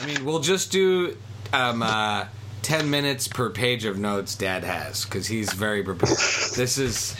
I mean, we'll just do um, uh, 10 minutes per page of notes Dad has because he's very prepared. this is.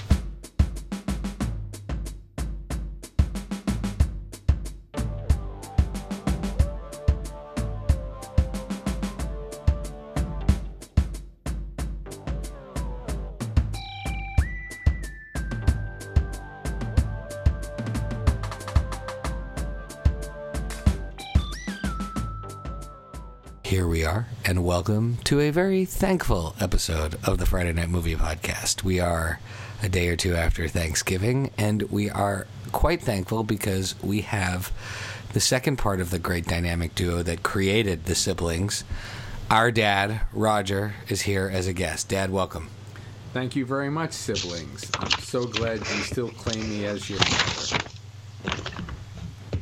Welcome to a very thankful episode of the Friday Night Movie Podcast. We are a day or two after Thanksgiving, and we are quite thankful because we have the second part of the great dynamic duo that created the siblings. Our dad, Roger, is here as a guest. Dad, welcome. Thank you very much, siblings. I'm so glad you still claim me as your father.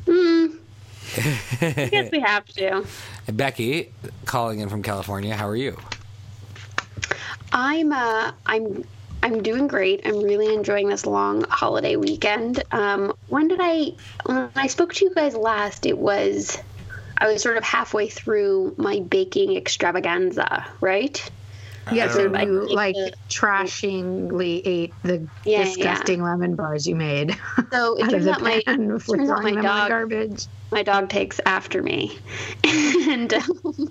Hmm. I guess we have to. Becky, calling in from California, how are you? I'm uh I'm I'm doing great. I'm really enjoying this long holiday weekend. Um when did I when I spoke to you guys last it was I was sort of halfway through my baking extravaganza, right? Yeah, so you like the- trashingly ate the Yeah, disgusting lemon bars you made So it out of turns the out my pan before turns out throwing my them in dog garbage. My dog takes after me and um,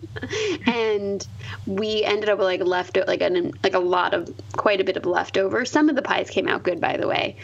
and we ended up with like left like an like a lot of quite a bit of leftover some of the pies came out good by the way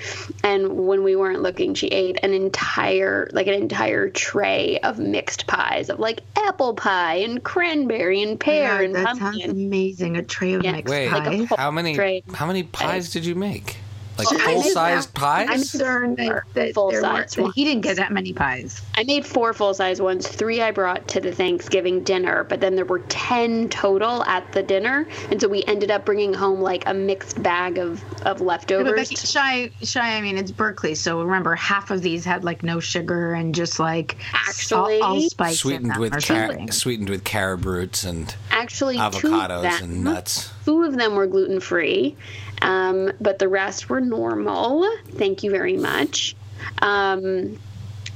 and when we weren't looking she ate an entire like an entire tray of mixed pies of like apple pie and cranberry and pear God, and that sounds pumpkin amazing. A tray of Yeah. mixed Wait, pies. whole how many tray. how many pies did you make? Like Oh, I made full sized them. I'm pies? concerned that, that, Full there weren't- size that he didn't get that many pies. I made four full size ones. Three I brought to the Thanksgiving dinner, but then there were 10 total at the dinner. And so we ended up bringing home like a mixed bag of, of leftovers. But leftovers. Becky, shy, shy. I mean, it's Berkeley, so remember, half of these had like no sugar and just like Actually- all, allspice in Sweetened them with or car- something. sweetened with carrot roots and Actually, avocados them, and nuts. two of them were gluten free, um, but the rest were normal. Thank you very much. Um,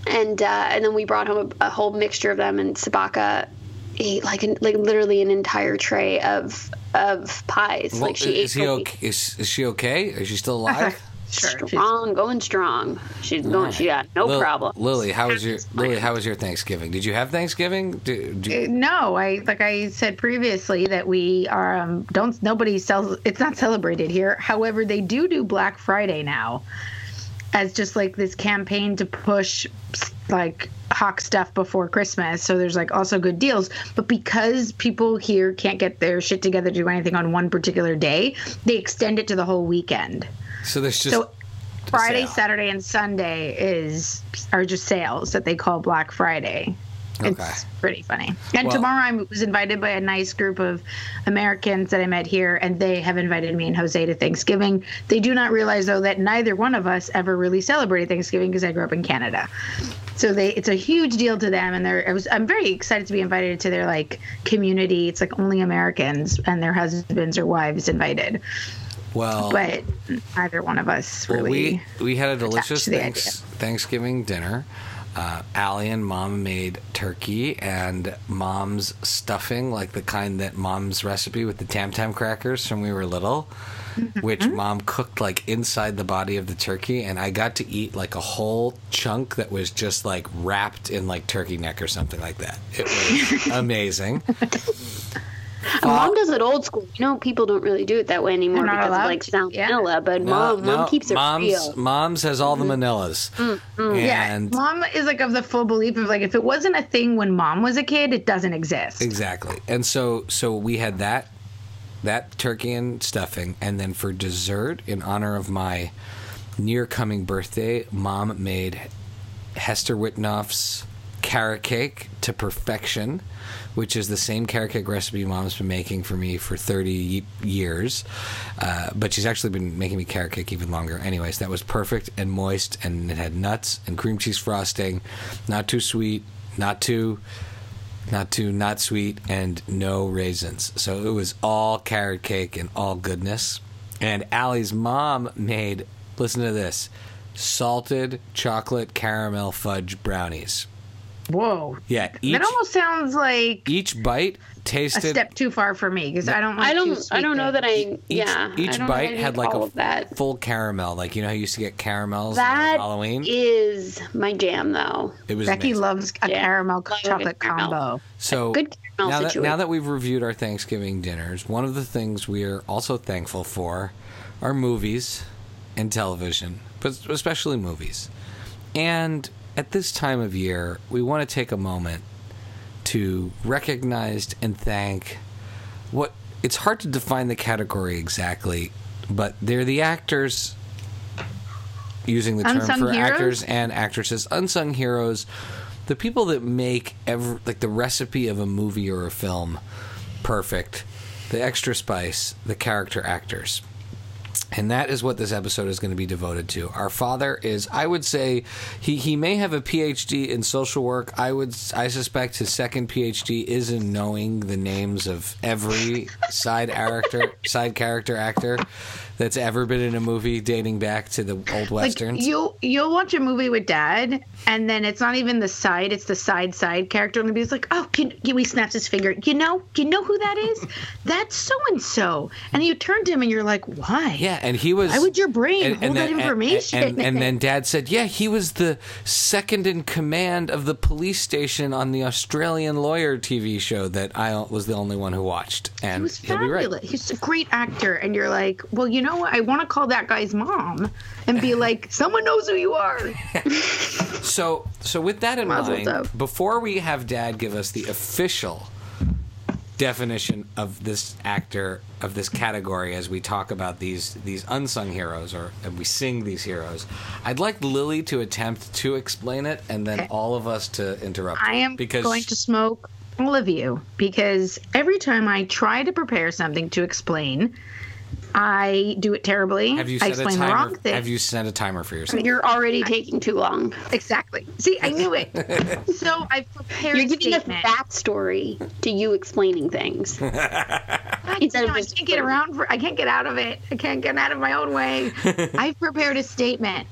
and uh, and then we brought home a, a whole mixture of them, and Sabaka ate like an, like literally an entire tray of of pies. Well, like she is ate he okay? Is, is she okay? Is she still alive? Sure, she's- strong, going strong. She's going. She got no Lil- problem. Lily, how was your Lily? How was your Thanksgiving? Did you have Thanksgiving? Do, do, Uh, No, I like I said previously that we are um, don't nobody sells it's not celebrated here. However, they do do Black Friday now as just like this campaign to push like hawk stuff before Christmas. So there's like also good deals, but because people here can't get their shit together to do anything on one particular day, they extend it to the whole weekend. So there's just So Friday. Saturday, and Sunday is are just sales that they call Black Friday. Okay. It's pretty funny. And Well- tomorrow I was invited by a nice group of Americans that I met here, and they have invited me and Jose to Thanksgiving. They do not realize though that neither one of us ever really celebrated Thanksgiving because I grew up in Canada. So they it's a huge deal to them, and they're I was I'm very excited to be invited to their like community. It's like only Americans and their husbands or wives invited, well. but neither one of us really. Well, we we had a delicious thanks, Thanksgiving dinner. Uh, Allie and Mom made turkey and Mom's stuffing, like the kind that Mom's recipe with the Tam Tam crackers from we were little, Mm-hmm. which Mom cooked like inside the body of the turkey, and I got to eat like a whole chunk that was just like wrapped in like turkey neck or something like that. It was amazing. And mom does it old school. You know, people don't really do it that way anymore They're not because of like to, yeah. salmonella. But No, mom, no, mom keeps it Mom's, real. Mm-hmm. Mom's has all the manillas, Yeah, and mom is like of the full belief of like if it wasn't a thing when mom was a kid, it doesn't exist. Exactly. And so so we had that that turkey and stuffing and then for dessert in honor of my near coming birthday, mom made Hester Whitnoff's carrot cake to perfection, which is the same carrot cake recipe mom's been making for me for 30 years. Uh, but she's actually been making me carrot cake even longer. Anyways, that was perfect and moist, and it had nuts and cream cheese frosting, not too sweet, not too not too not sweet and no raisins so it was all carrot cake and all goodness and Allie's mom made listen to this salted chocolate caramel fudge brownies Whoa. Yeah, each that almost sounds like each bite tasted a step too far for me because I don't. Like I don't. sweet I don't know that. I. each, yeah. I each don't bite that had like a that. full caramel. Like you know how you used to get caramels That on Halloween. is my jam, though. it was Becky amazing. loves a Yeah, caramel love chocolate caramel. combo. So Good caramel now that, now that we've reviewed our Thanksgiving dinners, one of the things we are also thankful for are movies and television, but especially movies. And at this time of year, we want to take a moment to recognize and thank what it's hard to define the category exactly, but they're the actors using the term Unsung for heroes? actors and actresses, unsung heroes, the people that make ever like the recipe of a movie or a film perfect, the extra spice, the character actors. And that is what this episode is going to be devoted to. Our father is, I would say, he, he may have a PhD in social work. I would, I suspect his second PhD is in knowing the names of every side character, side character actor that's ever been in a movie dating back to the old westerns. Like you'll you'll watch a movie with dad, and then it's not even the side; it's the side side character, and he's like, "Oh, can, can we snaps his finger? You know, you know who that is? That's so and so." And you turn to him, and you're like, "Why? Yeah, and he was. Why would your brain hold that and- information?" And, and then Dad said, "Yeah, he was the second in command of the police station on the Australian lawyer TV show that I was the only one who watched." And He was he'll be fabulous. right. He's a great actor, and you're like, well, you know what? I want to call that guy's mom and be like, someone knows who you are. So, so with that in Mazel mind, tov. before we have Dad give us the official definition of this actor of this category as we talk about these these unsung heroes or and we sing these heroes i'd like lily to attempt to explain it and then Okay. all of us to interrupt I am because going to smoke all of you because every time I try to prepare something to explain, I do it terribly. have you I set a explain the wrong thing. have you set a timer for yourself You're already taking too long. Exactly. See, I knew it. so I've prepared You're a giving us statement. backstory to you explaining things. I, instead of no, I can't get around. For, I can't get out of it. I can't get out of my own way. I've prepared a statement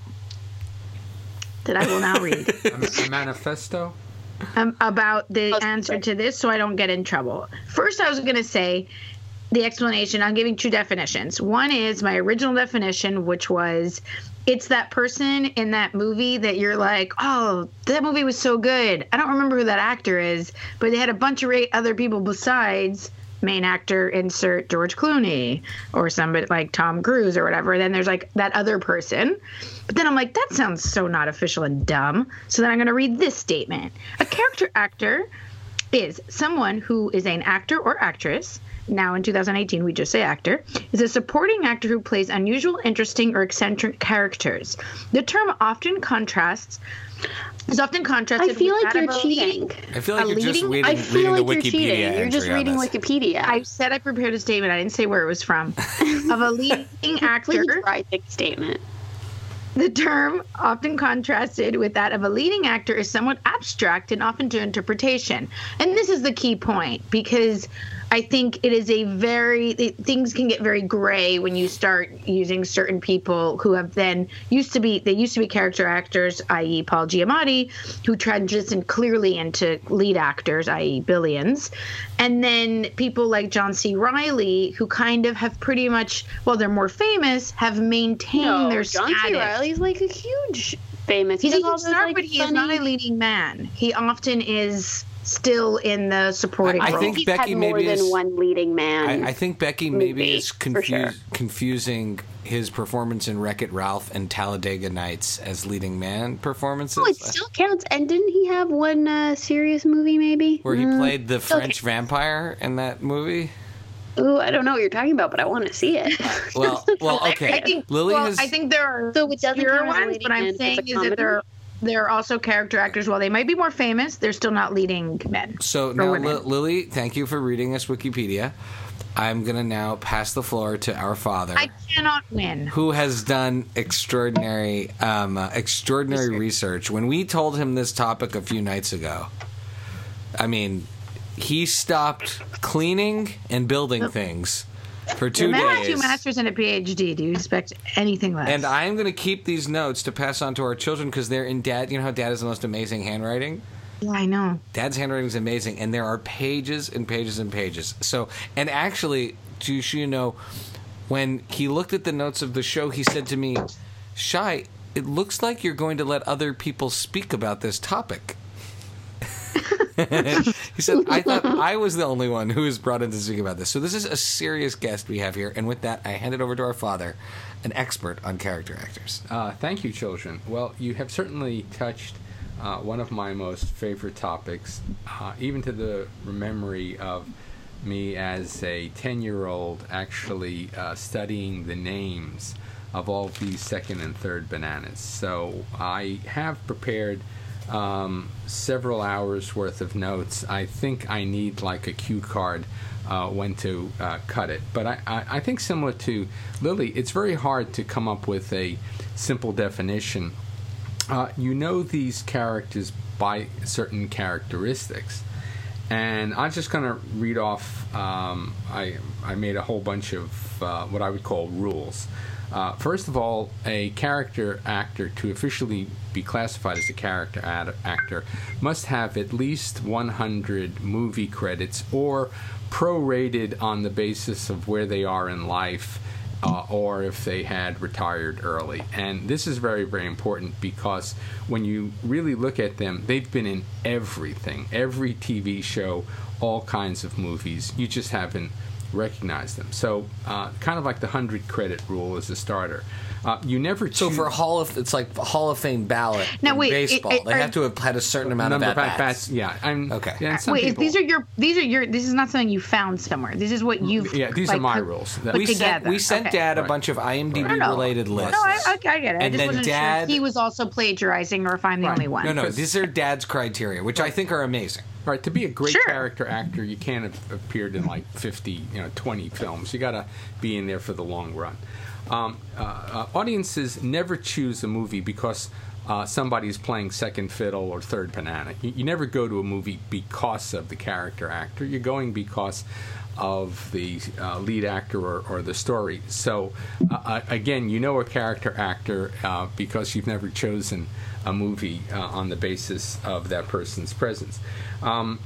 that I will now read. A, a manifesto. um, about the answer to this so I don't get in trouble. First, I was going to say the explanation. I'm giving two definitions. One is my original definition, which was it's that person in that movie that you're like, oh, that movie was so good. I don't remember who that actor is, but they had a bunch of other people besides main actor insert George Clooney or somebody like Tom Cruise or whatever. Then there's like that other person. But then I'm like, that sounds so not official and dumb. So then I'm going to read this statement. A character actor is someone who is an actor or actress. Now in 2018, we just say actor, is a supporting actor who plays unusual, interesting, or eccentric characters. The term often contrasts is often contrasted. I feel with like that you're of a cheating. i feel like a you're just leading- reading, I reading feel like the you're cheating. You're just reading. Wikipedia. I said I prepared a statement. I didn't say where it was from. of a leading actor, Plagiarizing statement. the term, often contrasted with that of a leading actor, is somewhat abstract and often to interpretation. And this is the key point because I think it is a very it- things can get very gray when you start using certain people who have then used to be they used to be character actors, i.e., Paul Giamatti, who transitioned clearly into lead actors, i.e., Billions, and then people like John C. Reilly, who kind of have pretty much, well, they're more famous, have maintained No, their John status. C. Reilly's like a huge famous. He's He a huge star, like, but he is not a leading man. He often is still in the supporting I role. think He's Becky had more maybe than is- one leading man. I, I think Becky maybe is for confuse, sure. confusing his performance in Wreck It Ralph and Talladega Nights as leading man performances. Oh, it still counts. And didn't he have one uh, serious movie, maybe? where he Mm. played the still French vampire in that movie. Ooh, I don't know what you're talking about, but I want to see it. Well, well, okay. I think, Lily well, has. I think there are So it doesn't obscure count ones, but I'm man, it's a saying is that there are there are also character actors. While they might be more famous, they're still not leading men. so now. Li- Lily, thank you for reading us Wikipedia. I'm gonna now pass the floor to our father, I cannot win. who has done extraordinary, um, uh, extraordinary research. When we told him this topic a few nights ago, I mean, he stopped cleaning and building things for two man has two masters and a PhD. Do you expect anything less? And I'm going to keep these notes to pass on to our children because they're in dad. You know how dad has the most amazing handwriting? Yeah, I know. Dad's handwriting is amazing, and there are pages and pages and pages. So, and actually, to you know, when he looked at the notes of the show, he said to me, "Shai, it looks like you're going to let other people speak about this topic." he said, "I thought I was the only one who was brought in to speak about this." So this is a serious guest we have here, and with that, I hand it over to our father, an expert on character actors. Uh, thank you, children. Well, you have certainly touched uh, one of my most favorite topics, uh, even to the memory of me as a 10 year old actually uh, studying the names of all these second and third bananas. So I have prepared um, several hours worth of notes. I think I need like a cue card uh, when to uh, cut it. But I, I, I think similar to Lily, it's very hard to come up with a simple definition. Uh, you know these characters by certain characteristics. And I'm just going to read off. Um, I, I made a whole bunch of uh, what I would call rules. Uh, first of all, a character actor to officially be classified as a character ad- actor must have at least 100 movie credits or prorated on the basis of where they are in life uh, or if they had retired early. And this is very, very important because when you really look at them, they've been in everything, every TV show, all kinds of movies. You just haven't recognized them. So, uh, kind of like the 100 credit rule as a starter. Uh, you never So choose- for Hall of, it's like a Hall of Fame ballot. Now, in wait, baseball. it- they are- have to have had a certain amount of at at bats. Yeah, I'm Okay. Yeah, and some Wait, people- these are your these are your this is not something you found somewhere. This is what you've Yeah, these are like, my put- rules. Put we together. sent we sent Okay. Dad a Right. bunch of IMDb No, no. related lists. No, I, I, I get it. I And just then wasn't Dad- sure if he was also plagiarizing or if I'm the Right. only one. no, no, these are Dad's criteria, which I think are amazing. Right, to be a great Sure. character actor, you can't have appeared in like 50, you know, 20 films. You got to be in there for the long run. Um, uh, uh, audiences never choose a movie because uh, somebody's playing second fiddle or third banana. You, you never go to a movie because of the character actor. You're going because of the uh, lead actor or, or the story. So, uh, uh, again, you know a character actor uh, because you've never chosen a movie uh, on the basis of that person's presence. Um,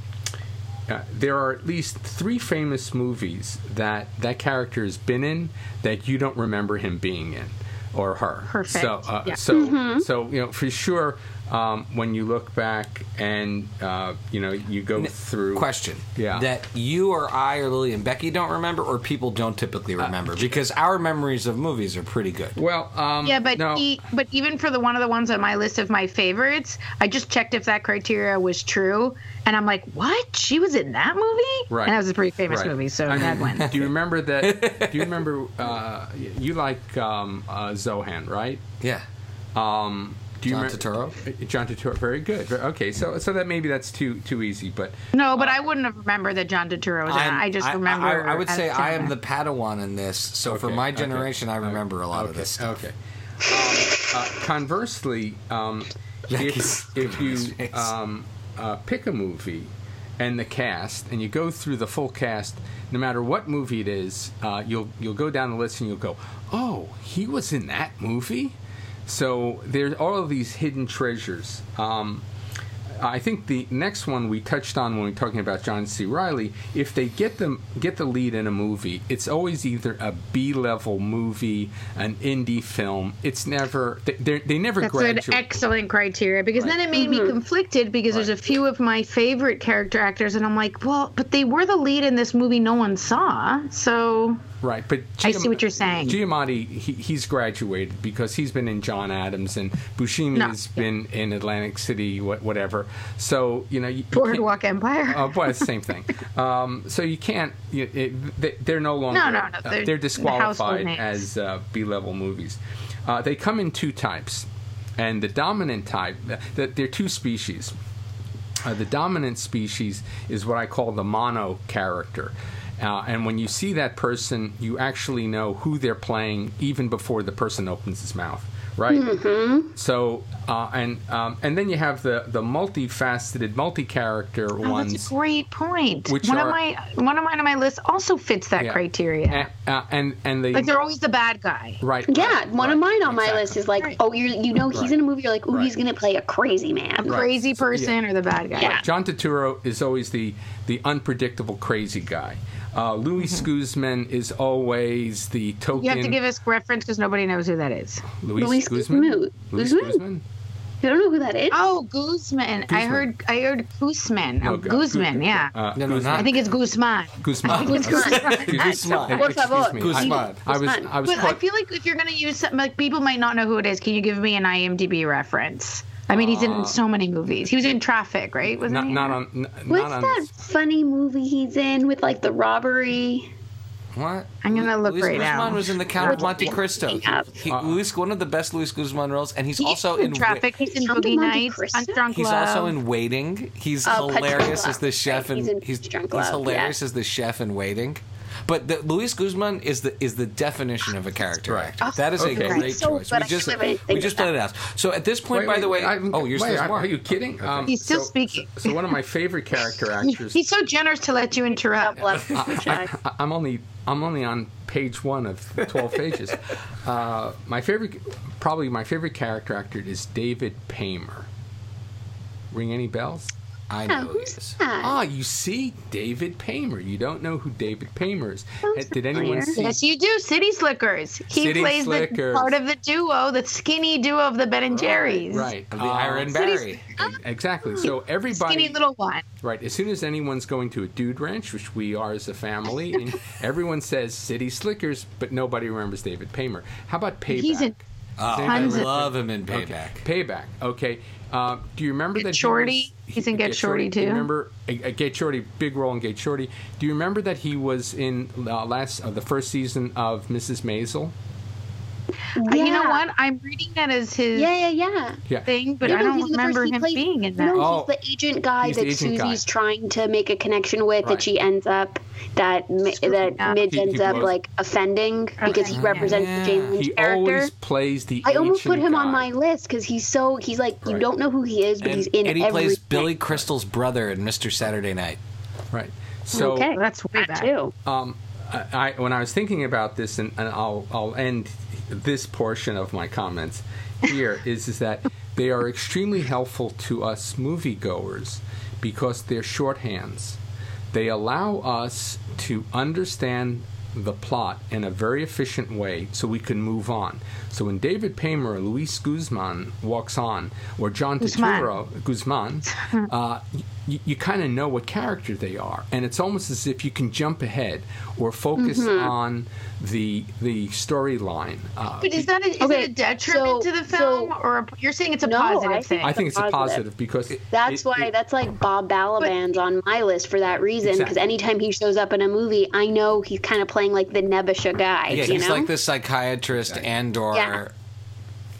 uh, there are at least three famous movies that that character has been in that you don't remember him being in or her. Perfect. So, uh, Yeah. so, so you know for sure. Um, when you look back and uh, you know you go through Question. Yeah. That you or I or Lily and Becky don't remember, or people don't typically Uh, remember, because our memories of movies are pretty good. Well, um, Yeah, but no, he, but even for the one of the ones on my list of my favorites, I just checked if that criteria was true, and I'm like, what? She was in that movie? Right. And that was a pretty famous Right. movie, so I that mean, went. Do you remember that? do you remember? Uh, you like um, uh, Zohan, right? Yeah. Um, do you John remem- Turturro? Uh, John Turturro, very good. Okay, so so that maybe that's too too easy, but No, but I wouldn't have remembered that John Turturro was in. I'm- I just remember. I, I would say I am the Padawan in this, so for Okay, my okay, generation, I remember a lot okay, of this stuff. Okay. Um, uh, conversely, um, if, if you um, uh, pick a movie and the cast, and you go through the full cast, no matter what movie it is, uh, you'll you'll go down the list and you'll go, "Oh, he was in that movie." So there's all of these hidden treasures. Um, I think the next one we touched on when we were talking about John C. Reilly. If they get them get the lead in a movie, it's always either a B level movie, an indie film. It's never they they they never That's graduate. an excellent criteria because then it made Mm-hmm. me conflicted because there's a few of my favorite character actors and I'm like, well, but they were the lead in this movie no one saw. So Right, but I see what you're saying. Giamatti, he, he's graduated because he's been in John Adams and Buscemi No, has been in Atlantic City, wha- whatever. So you know, you, Boardwalk Empire. Oh, boy, it's the same thing. Um, so you can't. You, it, they, they're no longer. No, no, no, uh, they're they're disqualified names. as uh, B-level movies. Uh, they come in two types, and the dominant type. That they're two species. Uh, the dominant species is what I call the mono character. Uh, and when you see that person, you actually know who they're playing even before the person opens his mouth. right? Mm-hmm. So uh, and um, and then you have the the multifaceted, multi-character Oh, ones. that's a great point. Which one are- of my one of mine on my list also fits that Yeah. criteria. and, uh, and and they like they're always the bad guy. right. Yeah, right, one right, of mine on my list is like, Right. oh, you you know he's Right. in a movie. You're like, oh, Right. he's gonna play a crazy man. A Right. crazy So, yeah. person or the bad guy. Yeah. John Turturro is always the the unpredictable crazy guy. Uh, Louis Guzman is always the token. Mm-hmm. You have to give us reference because nobody knows who that is. Louis, Luis Guzman. Guzman. Luis Guzman? Guzman. You don't know who that is? Oh, Guzman. I heard. I heard Guzman. No, oh, Gu- Guzman. Gu- Yeah. Uh, No, no, Guzman. I think it's Guzman. Guzman. Guzman. Guzman. Por favor. Guzman. I, I was. I was. But I feel like if you're gonna use something like people might not know who it is, can you give me an IMDb reference? I mean, he's in um, so many movies. He was in Traffic, right? Wasn't not, he? not on. n- What's not on that this- funny movie he's in with like the robbery? What? I'm gonna look Luis right Guzman now. was in the Count of Monte? Cristo. Yeah. He, Uh-uh. Luis, one of the best Luis Guzman roles, and he's He's also in in Traffic. He's in Count of Boogie Nights. Cristo? Undrunk He's Love. also in Waiting. He's Oh, hilarious Drunk as the Love. chef, Right, and he's in he's he's hilarious yeah. as the chef in Waiting. But the, Luis Guzman is the is the definition of a character Right. actor. That is a great So choice. good. We just we just of played it out. So at this point, by the way, I'm- oh, yours wait, there's are- more. Are you kidding? Um, He's still so- speaking. So one of my favorite character actors. He's so generous to let you interrupt. Love Jack. I- I'm only I'm only on page one of 12 pages. Uh, my favorite, probably my favorite character actor is David Paymer. Ring any bells? I know who he who's is. that? Ah, you see, David Paymer. You don't know who David Paymer is. Sounds Did anyone familiar. see? Yes, you do. City Slickers. He City plays Slickers. the part of the duo, the skinny duo of the Ben and Jerry's. Right. Of the Uh, Iron City- Barry. Exactly. So everybody. Skinny little one. Right. As soon as anyone's going to a dude ranch, which we are as a family, and everyone says City Slickers, but nobody remembers David Paymer. How about Payback? He's in Oh, I love him in Okay. Payback. Payback. Okay. Uh, do you remember Get that he Shorty? was- He's in Get Shorty, Do you too. remember uh, uh, Get Shorty? Big role in Get Shorty. Do you remember that he was in uh, last uh, the first season of Mrs. Maisel? Uh, You know what? I'm reading that as his Yeah, yeah, yeah. Yeah. thing, but Yeah, I don't he's the remember first- he him plays- being in that. No, Oh. he's the agent guy He's that agent Susie's guy. trying to make a connection with Right. that she ends up that Mi- that Yeah. Midge He- he ends up like offending because he represents Yeah. the Jane Lynch He character. always plays the. I almost put ancient him on my list because he's so he's like you Right. don't know who he is, but And, he's in and he everything. plays Billy Crystal's brother in Mr. Saturday Night. Right. So okay, that's way back. too. um, I, I when I was thinking about this, and, and I'll I'll end this portion of my comments here is is that they are extremely helpful to us moviegoers because they're shorthands. They allow us to understand the plot in a very efficient way so we can move on. So when David Paymer or Luis Guzman walks on, or John Guzman. Turturro, Guzman, uh, you, you kind of know what character they are, and it's almost as if you can jump ahead or focus Mm-hmm. on the the storyline. Uh, But is that a, is Okay, it a detriment so- to the film, so- or a, you're saying it's a No, positive I thing? think- I think it's a positive. positive because That's it- why it- that's like Bob Balaban's on my list for that reason. Because Exactly. anytime he shows up in a movie, I know he's kind of playing like the Nebusha guy. Yeah, you he's know? like the psychiatrist and or Yeah.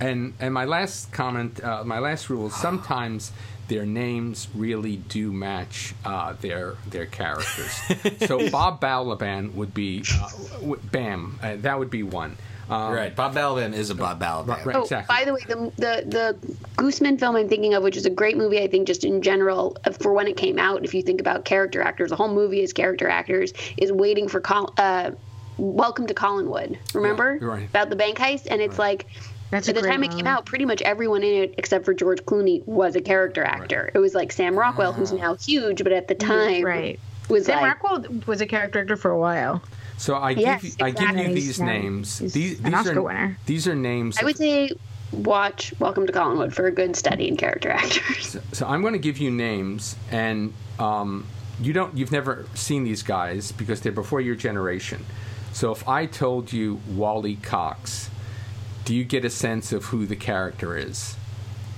And and my last comment, uh, my last rule is sometimes their names really do match uh, their their characters. so Bob Balaban would be uh, Bam. Uh, that would be one. Um, right. Bob Balaban is a Bob Balaban. Right, right. Oh, exactly. by the way, the, the the Guzman film I'm thinking of, which is a great movie, I think, just in general, uh, for when it came out. If you think about character actors, the whole movie is character actors. Is waiting for Col- uh, Welcome to Collinwood. Remember Yeah, right. about the bank heist? And it's like. That's At the great time it came out, pretty much everyone in it, except for George Clooney, was a character actor. It was like Sam Rockwell, who's now huge, but at the time, right. was Sam like, Rockwell was a character actor for a while. So I Yes, give you, I give you these He's, uh, names. he's These an these Oscar are winner. these are names. I would say watch Welcome to Collinwood for a good study in character actors. So I'm going to give you names, and um, you don't. You've never seen these guys because they're before your generation. So if I told you Wally Cox, do you get a sense of who the character is?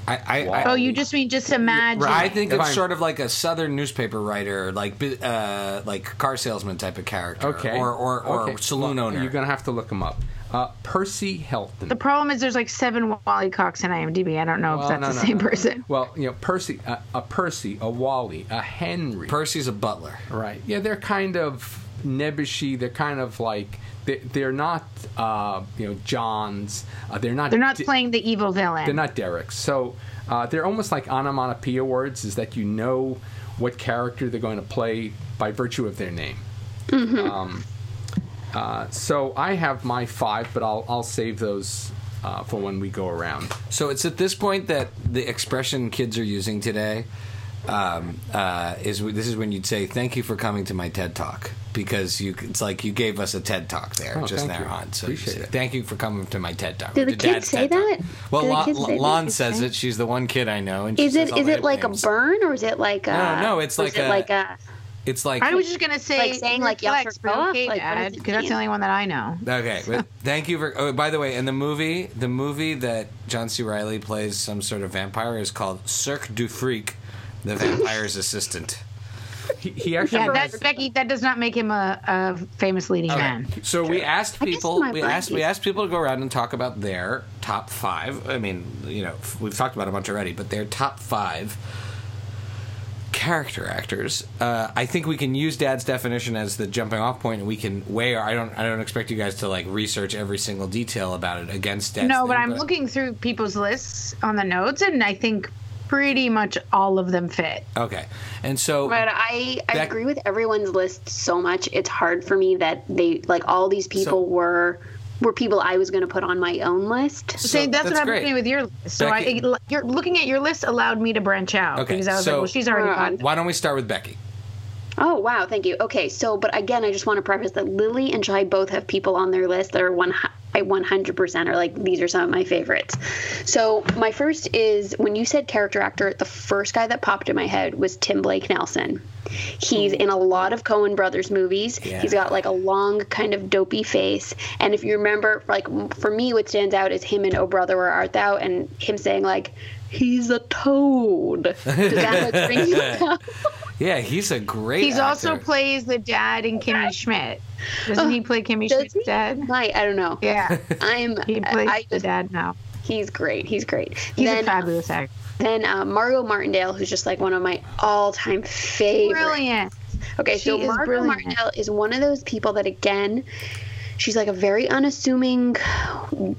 I, I, I, Oh, you just mean just imagine. I think If of I'm- sort of like a southern newspaper writer, like uh, like car salesman type of character, Okay. or or, or Okay. saloon Well, owner. You're going to have to look him up. Uh, Percy Helton. The problem is there's like seven Wally Cox in IMDb. I don't know if that's no, the no, same no. person. Well, you know, Percy, uh, a Percy, a Wally, a Henry. Percy's a butler. Right. Yeah, they're kind of nebbishy. They're kind of like they, they're not uh, you know Johns. Uh, they're not. They're not di- playing the evil villain. They're not Derek's. So uh, they're almost like onomatopoeia words. Is that you know what character they're going to play by virtue of their name. Um, uh, so I have my five, but I'll I'll save those uh, for when we go around. So it's at this point that the expression kids are using today um, uh, is this is when you'd say thank you for coming to my TED talk because you it's like you gave us a TED talk there Oh, just thank now you. on. So you say, it. thank you for coming to my TED talk. Do the To kids say TED Talk. that? Well, Do the Lon, kids say Lon that? says it. She's the one kid I know, and Is it says all is the it like a burn or is it like a? No, no, it's like is it a- like a. It's like I was just gonna say Like saying, like, y'all reflex, should but go up? okay, Like, what does Dad, because that's the only one that I know. Okay, but thank you for. Oh, by the way, in the movie, the movie that John C. Reilly plays some sort of vampire is called Cirque du Freak, the vampire's assistant. He, he actually Yeah, has- that's Becky. That does not make him a, a famous leading man. So we asked people. We mind asked. We asked people to go around and talk about their top five. I mean, you know, we've talked about a bunch already, but their top five character actors. Uh, I think we can use Dad's definition as the jumping off point, and we can weigh. Our, I don't. I don't expect you guys to like research every single detail about it against Dad's. No, thing, but I'm looking through people's lists on the notes, and I think pretty much all of them fit. Okay, and so But I, I That- agree with everyone's list so much. It's hard for me that they like all these people So- were were people I was going to put on my own list. So See, that's, that's what happened great. to me with your list. So Becky- I, you're looking at your list allowed me to branch out Okay, because I was so- like, well, she's already Hold on. why don't we start with Becky? Oh wow, thank you. Okay, so but again, I just want to preface that Lily and Shai both have people on their list that are one. I 100% are like these are some of my favorites. So my first is when you said character actor, the first guy that popped in my head was Tim Blake Nelson. He's in a lot of Coen Brothers movies. Yeah. He's got like a long kind of dopey face, and if you remember, like for me, what stands out is him and Oh Brother Where Art Thou, and him saying like. He's a toad. Does that like ring you a? Yeah, he's a great. He's also plays the dad in Kimmy Schmidt. Doesn't he play Kimmy Does Schmidt's he? dad? Might I don't know. Yeah, I'm. he plays I the dad now. he's great. He's great. He's then, a fabulous actor. then uh, Margot Martindale, who's just like one of my all-time favorites. Brilliant. Okay, She so Margot brilliant. Martindale is one of those people that again, she's like a very unassuming.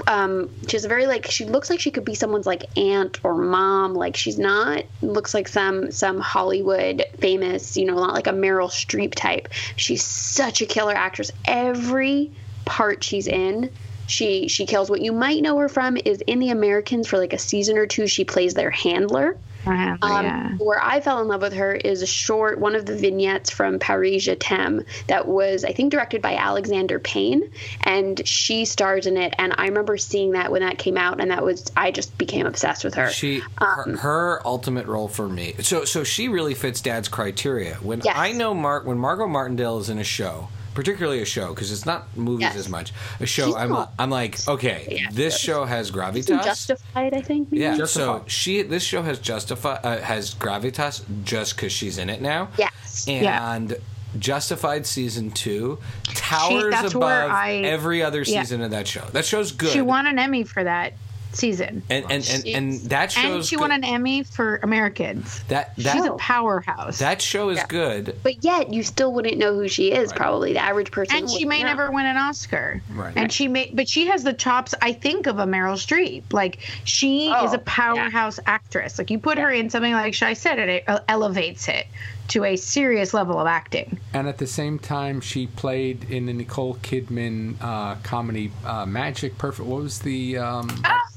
Um, she's very like she looks like she could be someone's like aunt or mom. Like she's not looks like some some Hollywood famous, you know, not like a Meryl Streep type. She's such a killer actress. Every part she's in. She she kills. What you might know her from is in The Americans for like a season or two. She plays their handler. Um, yeah. Where I fell in love with her is a short, one of the vignettes from Paris Je t'aime that was, I think, directed by Alexander Payne, and she stars in it. And I remember seeing that when that came out, and that was, I just became obsessed with her. She Um, her, her ultimate role for me. So so she really fits Dad's criteria. When Yes. I know Mark when Margot Martindale is in a show, particularly a show because it's not movies Yes. as much. A show, She's I'm not- I'm like okay, Yeah, this she show has gravitas. Justified, I think. maybe? yeah, so she this show has justify uh, has gravitas just because she's in it now. Yes. and Justified season two towers that's where above I- every other yeah. season of that show. That show's good. She won an Emmy for that season. and and, and, and that shows And she good. won an Emmy for Americans. that that She's a powerhouse. that show is Yeah. good. But yet, you still wouldn't know who she is, Right. probably. The average person. and she may know. never win an Oscar. Right. And she may, but she has the chops, I think, of a Meryl Streep. Like she Oh, is a powerhouse actress. Like you put her in something like Shai said, it uh, elevates it to a serious level of acting. And at the same time, she played in the Nicole Kidman uh, comedy uh, Magic. Perfect. What was the um,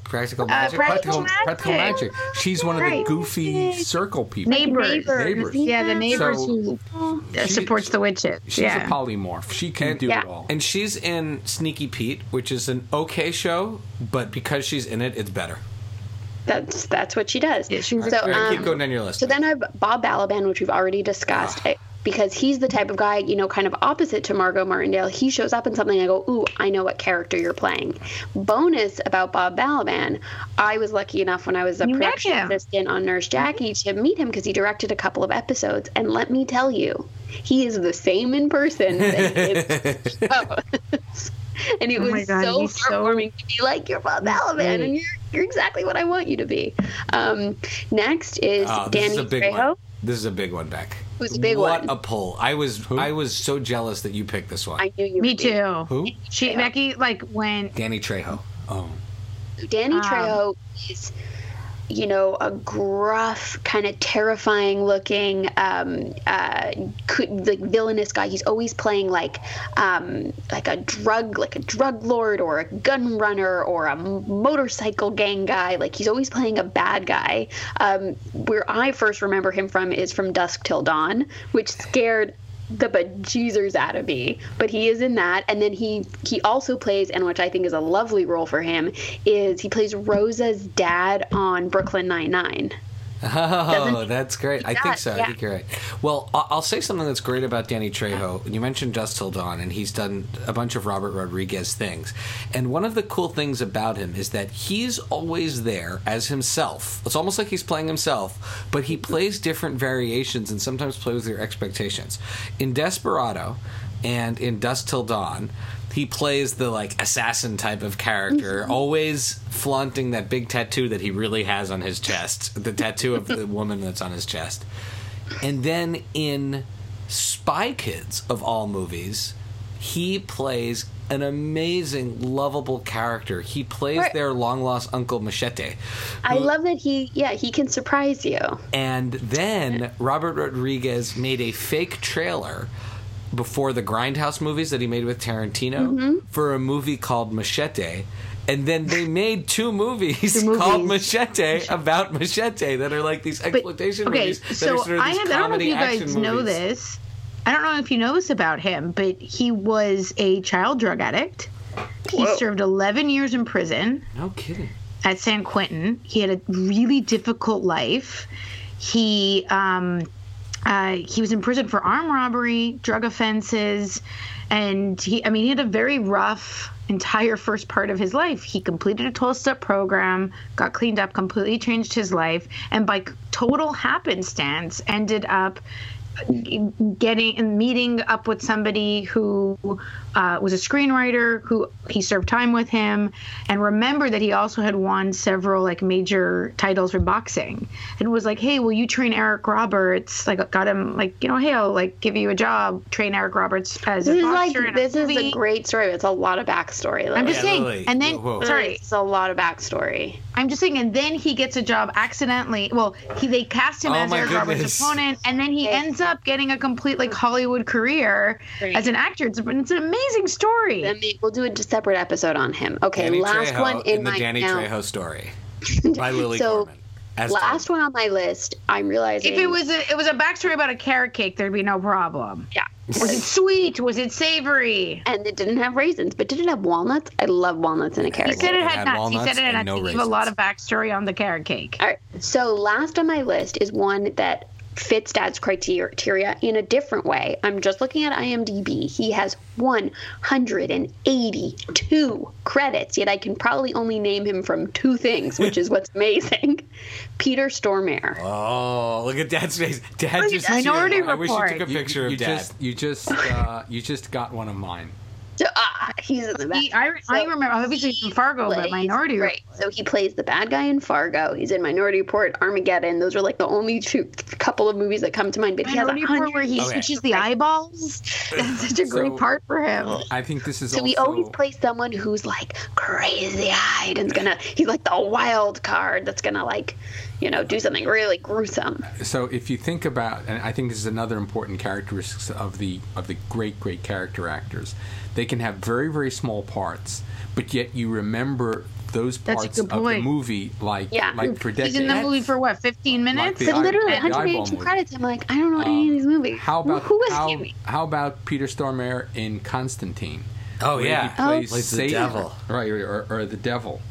Practical Uh, magic. Practical practical, practical Magic. magic? She's one of the goofy circle people. Neighbors. Neighbors. Yeah, the neighbors So- who uh, She- supports the witches. She's yeah. a polymorph. She can And- do Yeah. it all. and she's in Sneaky Pete, which is an okay show, but because she's in it, it's better. That's that's what she does. Yeah, she's a so, great- um, Keep going down your list. So then I have Bob Balaban, which we've already discussed. Ah. I- because he's the type of guy, you know, kind of opposite to Margot Martindale. He shows up in something, and I go, ooh, I know what character you're playing. Bonus about Bob Balaban, I was lucky enough when I was a You production him. assistant on Nurse Jackie to meet him because he directed a couple of episodes. And let me tell you, he is the same in person that he is in the shows. And it Oh was God, so he's so- heartwarming to be like, you're Bob Balaban, great. and you're, you're exactly what I want you to be. Um, next is Oh, this Danny is a big Trejo. one. This is a big one, Beck. Who's a big what one? a pull! I was I was so jealous that you picked this one. I knew you. Me would be. too. Who? She Becky like when Danny Trejo. Oh, Danny Um, Trejo is, you know, a gruff, kind of terrifying looking, um, uh, like villainous guy. He's always playing like, um, like a drug, like a drug lord or a gun runner or a motorcycle gang guy. Like he's always playing a bad guy. Um, where I first remember him from is from Dusk Till Dawn, which scared the bejesus out of me. But he is in that, and then he he also plays, and which I think is a lovely role for him, is he plays Rosa's dad on Brooklyn Nine Nine. Oh, that's great. I think so. I think you're right. Well, I'll say something that's great about Danny Trejo. You mentioned Dusk Till Dawn, and he's done a bunch of Robert Rodriguez things. And one of the cool things about him is that he's always there as himself. It's almost like he's playing himself, but he plays different variations and sometimes plays with your expectations. In Desperado and in Dusk Till Dawn, he plays the like assassin type of character, mm-hmm. always flaunting that big tattoo that he really has on his chest, the tattoo of the woman that's on his chest. And then in Spy Kids of all movies, he plays an amazing, lovable character. He plays Right. their long lost uncle Machete. I love that he, yeah, he can surprise you. And then Robert Rodriguez made a fake trailer before the Grindhouse movies that he made with Tarantino Mm-hmm. for a movie called Machete. And then they made two movies, Two called. Machete about Machete that are like these exploitation okay, movies. that so are sort of I have. I don't know if you guys know movies. this. I don't know if you know this about him, but he was a child drug addict. He Whoa. served 11 years in prison No kidding. at San Quentin. He had a really difficult life. He um, uh, he was in prison for armed robbery, drug offenses, and he I mean he had a very rough entire first part of his life. He completed a 12-step program, got cleaned up, completely changed his life, and by total happenstance ended up getting and meeting up with somebody who uh, was a screenwriter who he served time with him and remember that he also had won several like major titles for boxing and was like hey will you train eric roberts like got him like you know hey i'll like give you a job train eric roberts as This a is like boxer a this is a great story. It's a lot of backstory. i'm just Yeah, saying Lily, and then whoa, whoa. sorry it's a lot of backstory. I'm just saying, and then he gets a job accidentally. Well, he they cast him Oh as Eric goodness. Roberts' opponent, and then he Okay. ends up getting a complete like Hollywood career Right. as an actor. It's, it's an amazing story. Then we- we'll do a separate episode on him. Okay, Danny last Trejo one in, the my Danny now, Trejo story by Lily So, Gorman. As Last told. one on my list. I'm realizing if it was a, it was a backstory about a carrot cake, there'd be no problem. yeah, Was it sweet? Was it savory? and it didn't have raisins, but did it have walnuts? I love walnuts in a carrot. He carrot said it It had, had nuts. He said it had nuts. no he gave a lot of backstory on the carrot cake. All right. So last on my list is one that fits Dad's criteria in a different way. I'm just looking at IMDb. He has 182 credits, yet I can probably only name him from two things, which is what's amazing. Peter Stormare. Oh, look at Dad's face. Dad just Minority cheered. I wish you took a picture you of Dad. just you just uh, you just got one of mine. So, ah, he's in the back. He, I, I remember obviously from Fargo, but plays- Minority right. So he plays the bad guy in Fargo. He's in Minority Report, Armageddon. Those are like the only two couple of movies that come to mind. But he has a Minority Report hundred. where he Okay. switches the eyeballs. That's such a great part for him. I think this is So also he always plays someone who's like crazy eyed and's gonna. He's like the wild card that's gonna like, you know, do something really gruesome. so if you think about and i think this is another important characteristic of the of the great great character actors they can have very very small parts but yet you remember those parts good of the movie like Yeah. like for decades He's in the movie for what, 15 minutes? the literally, the eyeball 182 credits. I'm like, I don't know any of um, these movies. how about who is how, he? how about Peter Stormare in Constantine? Oh, where yeah. he plays, oh. Plays the devil. right? Or, or the devil.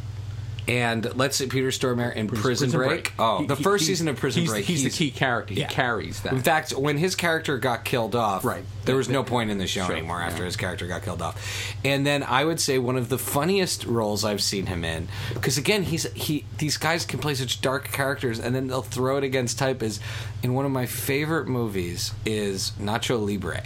And let's say Peter Stormare in Prison, Prison Break. Oh, He- the first season of Prison he's, Break. He's, the key character. yeah. He carries that. In fact, when his character got killed off, Right. there was no point in the show Sure, anymore after yeah. his character got killed off. And then I would say one of the funniest roles I've seen him in, because again, he's he these guys can play such dark characters, and then they'll throw it against type. Is in one of my favorite movies is Nacho Libre.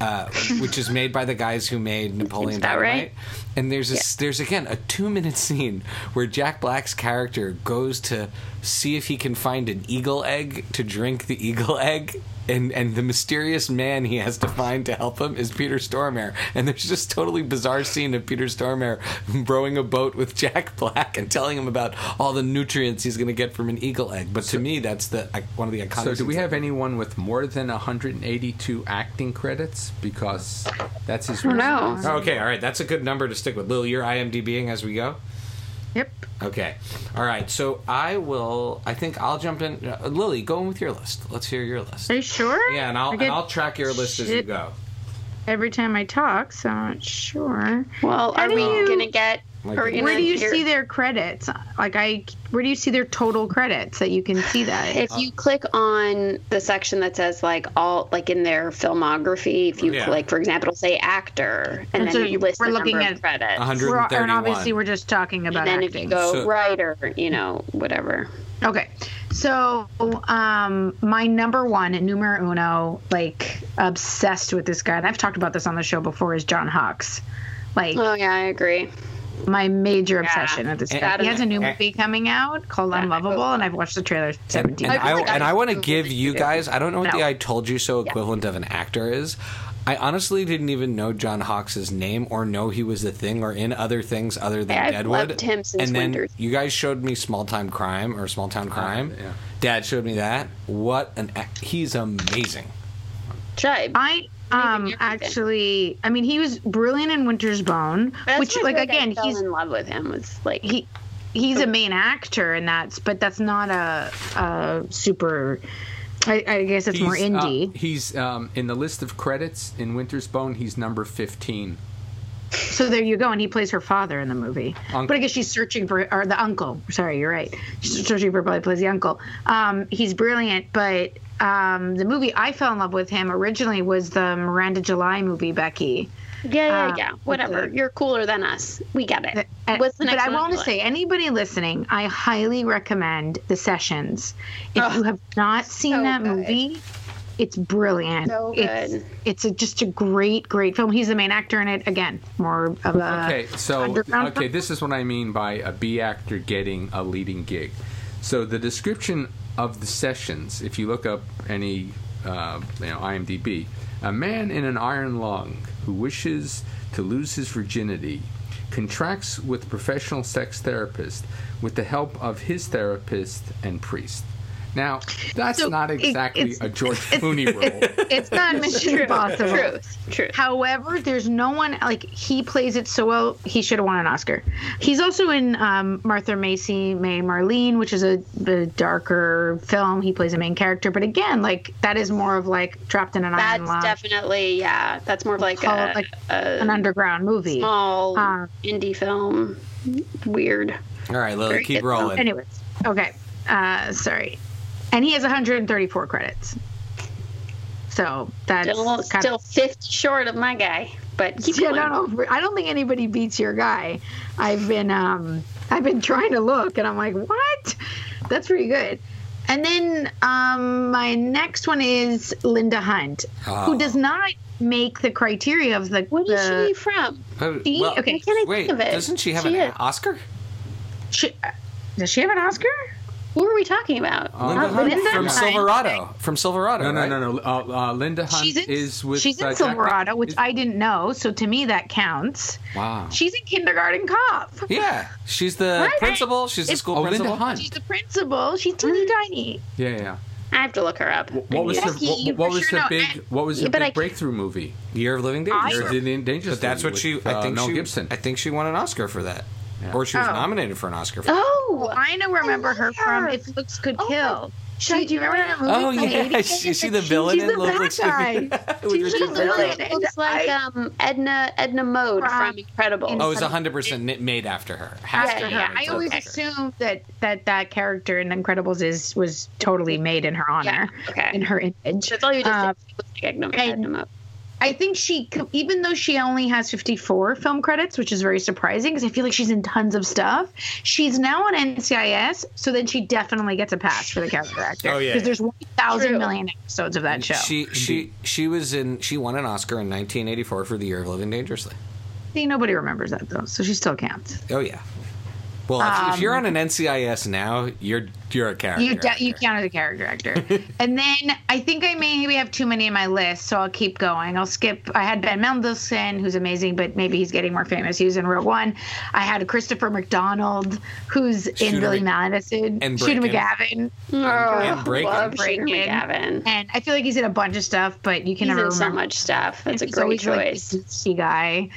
Uh, which is made by the guys who made Napoleon Dynamite. right. And there's a, there's again a two minute scene where Jack Black's character goes to see if he can find an eagle egg to drink the eagle egg, and and the mysterious man he has to find to help him is Peter Stormare. And there's just totally bizarre scene of Peter Stormare rowing a boat with Jack Black and telling him about all the nutrients he's going to get from an eagle egg. But to me, that's the like, one of the iconic. So, do we have anyone with more than 182 acting credits? Because that's his. don't know. Oh, okay, all right, that's a good number to stick with. Lil, you're IMDBing as we go. Yep. Okay. All right. So I will. I think I'll jump in. Uh, Lily, go in with your list. Let's hear your list. Are you sure? Yeah, and I'll I and get I'll track your list as you go. Every time I talk, so I'm not sure. Well, How are do we you- gonna get? Like- are we Where do you hear- see their credits? Like I, where do you see their total credits that you can see that? If you click on the section that says like all like in their filmography, if you Yeah. click, for example, it'll say actor, and, And then so you list we're the looking number at of credits. 100 We're, and obviously, we're just talking about And then if you go So- writer, you know, whatever. Okay. So, um, my number one, numero uno, like obsessed with this guy, and I've talked about this on the show before, is John Hawkes. Like Oh yeah, I agree. My major obsession with this And- guy. He has a new and- movie coming out called Yeah, Unlovable, and I've watched the trailer seventeen and I feel I, like and I I want to give you guys. I don't know what No. the "I told you so" equivalent of an actor is. I honestly didn't even know John Hawkes' name or know he was a thing or in other things other than Yeah, I've Deadwood. loved him since and then Winters. you guys showed me Small Time Crime or Small Town uh, Crime. yeah. Dad showed me that. What an act- he's amazing. Tribe. I um actually, I mean, he was brilliant in Winter's Bone, That's which, like, again, I fell he's in love with him. Was like he he's a main actor and that's but that's not a, a super I, I guess it's more He's, uh, indie he's um, in the list of credits in Winter's Bone. He's number 15. so there you go and he plays her father in the movie Uncle. but i guess she's searching for or the uncle sorry you're right she's searching for probably plays the uncle um, he's brilliant but um, the movie i fell in love with him originally was the miranda july movie becky yeah, yeah, uh, yeah. with Whatever. the- You're cooler than us. We get it. Uh, What's the next but I want to say, anybody listening, I highly recommend The Sessions. If Ugh. you have not seen So that good. movie, it's brilliant. So It's good. it's a, just a great, great film. He's the main actor in it. Again, more of a Okay, so okay, this is what I mean by a B actor getting a leading gig. So the description of the sessions, if you look up any, uh, you know, IMDb, a man in an iron lung who wishes to lose his virginity contracts with a professional sex therapist with the help of his therapist and priest. Now, that's So not exactly it's- a George Clooney role. It's not Mission Impossible. Truth. Truth. However, there's no one like he plays it so well. He should have won an Oscar. He's also in um, Martha Marcy May Marlene, which is a, a darker film. He plays a main character, but again, like that is more of like trapped in an iron That's lung, definitely yeah. That's more of like call a, it like a an underground movie. small Uh, indie film. Weird. All right, Lily, Very keep good rolling. Anyways, okay. Uh, sorry, and he has 134 credits. So that's Still, kind still of 50 short of my guy, but keep Yeah, going. no, no. I don't think anybody beats your guy. I've been um I've been trying to look and I'm like, what? That's pretty good. And then um my next one is Linda Hunt, Oh. who does not make the criteria of the, What is the she from? Uh, See? well, Okay. Can't I Wait, think of it? doesn't she have She an is. Oscar? she, does she have an Oscar? Who are we talking about? Linda Uh, Hunt Linda from Hunt. Silverado. From Silverado, No, no, right? no, no. Uh, uh, Linda Hunt She's in is with she's in uh, Jack Silverado, which is- I didn't know, so to me that counts. Wow. She's in Kindergarten Cop. Yeah, she's the Right. principal. She's the It's- school Oh, Linda principal. Hunt. She's the principal. She's teeny tiny. Yeah, yeah. I have to look her up. What was her what, what was sure her big I- what was her big breakthrough movie? Year of Living I- Dangerously. Year of the Dangerous But that's what she. uh, I think Mel she. Gibson. I think she won an Oscar for that, or she was Oh. nominated for an Oscar. for that. Oh, I know remember her love from. If Looks Could Oh Kill. She, do you remember that movie? Oh from the yeah, 80s? is she the villain She's in the Love bad Looks guy. She's the Gere? villain. It looks like um, Edna Edna Mode From- from Incredible. in- Oh, it's hundred percent made after her. Has Yeah, to yeah, made I always after her. assumed that, that that character in Incredibles is was totally made in her honor, Yeah, okay. in her image. That's all you just Um, said. It looks like Edna, and- Edna Mode. I think she, even though she only has 54 film credits, which is very surprising because I feel like she's in tons of stuff, she's now on NCIS, so then she definitely gets a pass for the character actor. Oh, yeah. Because there's 1,000 episodes of that show. She she she was in. She won an Oscar in 1984 for The Year of Living Dangerously. See, nobody remembers that though, so she still counts. Oh yeah. Well, if, if Um, you're on an NCIS now, you're you're a character. You de- you count as a character actor. and then I think I maybe have too many in my list, so I'll keep going. I'll skip. I had Ben Mendelsohn, who's amazing, but maybe he's getting more famous. He was in Rogue One. I had Christopher McDonald, who's in Shooter Billy Mc- Madison, and Shooter McGavin, Oh, and Breakin'. love Shooter McGavin. and I feel like he's in a bunch of stuff, but you can He's never in so much stuff. That's a great always, like, choice. the guy.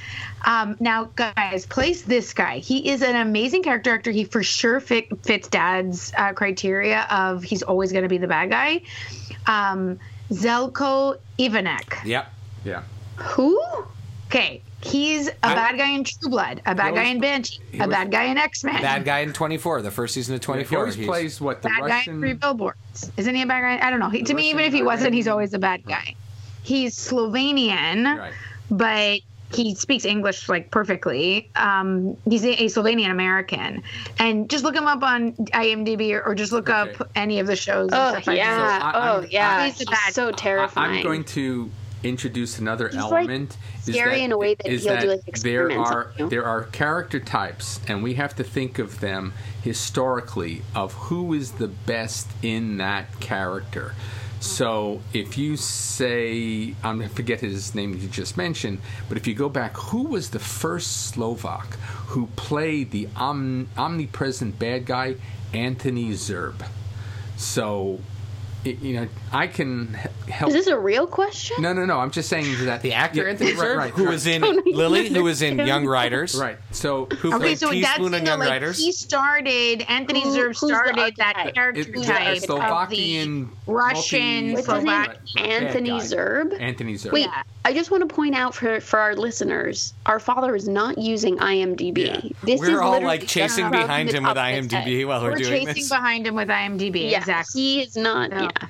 Um, now, guys, place this guy. He is an amazing character actor. He for sure fit, fits Dad's uh, criteria of he's always going to be the bad guy. Um, Zeljko Ivanek. Yep. Yeah. Who? Okay, he's a I- bad guy in True Blood, a bad always- guy in Banshee, a bad guy in X Men, Bad guy in 24, the first season of He 24. always plays what the bad guy in Three Billboards. Isn't he a bad guy? I don't know. He, The to me, even if he wasn't, he's always a bad guy. He's Slovenian. Right. but he speaks English like perfectly. Um, he's a, a Slovenian American, and just look him up on IMDb or, or just look Okay. up any of the shows. Oh stuff like yeah. that. So I- oh I'm- yeah. He's the He's bad so terrifying. I'm going to introduce another He's, like, element. is scary in a way that is he'll do, like, there are there are character types, and we have to think of them historically of who is the best in that character. So if you say I'm going to forget his name you just mentioned, but if you go back, who was the first Slovak who played the om- omnipresent bad guy, Anthony Zerbe? So, you know, I can help. Is this a real question? No, no, no. I'm just saying that The actor Yeah, Anthony right, right, who was in Lily, who was in Young Riders. right. So Who Okay, played so that's Teaspoon you in know, Young like Riders. he started. Anthony Who- Zerbe who's the started that archetype? character it, it's type a of the Slovakian, Russian, What's his multi- name? right, right, bad Anthony. Zerbe. Anthony Zerbe. Wait, Yeah. I just want to point out for for our listeners, our father is not using IMDb. Yeah. This is We're all like chasing behind him with top of his IMDb head. while we're, We're doing chasing this. behind him with IMDb. Yeah, exactly. he is not. No. Yeah,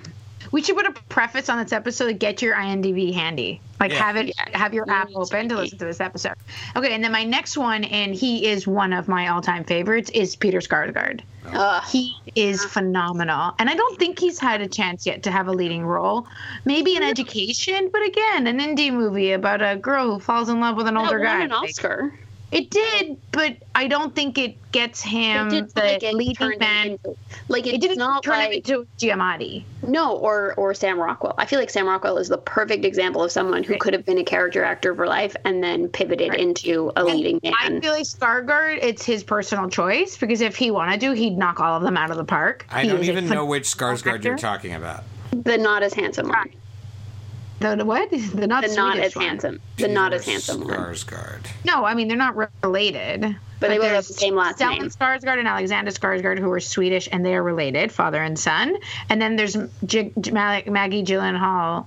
We should put a preface on this episode. Get your IMDb handy. Like Yeah. have it, have your app open to listen to this episode. Okay, and then my next one, and he is one of my all-time favorites, is Peter Skarsgård. Ugh. He is phenomenal, and I don't think he's had a chance yet to have a leading role. Maybe in Education, but again, an indie movie about a girl who falls in love with an that older won guy. an Like, Oscar. It did, but I don't think it gets him it didn't the like it leading man. it into like It didn't not turn like him into Giamatti. no or or Sam Rockwell. I feel like Sam Rockwell is the perfect example of someone who Right. could have been a character actor for life and then pivoted Right. into a leading man. I feel like Skarsgård, it's his personal choice because if he wanted to, he'd knock all of them out of the park. I He don't even know which Skarsgård actor. you're talking about. The not as handsome one. The, the what? The not The not as one. handsome. The not as Peter handsome one. No, I mean they're not related. But they both have the same last Stellan name. Skarsgård and Alexander Skarsgård, who are Swedish and they are related, father and son. And then there's J- J- Maggie Gyllenhaal.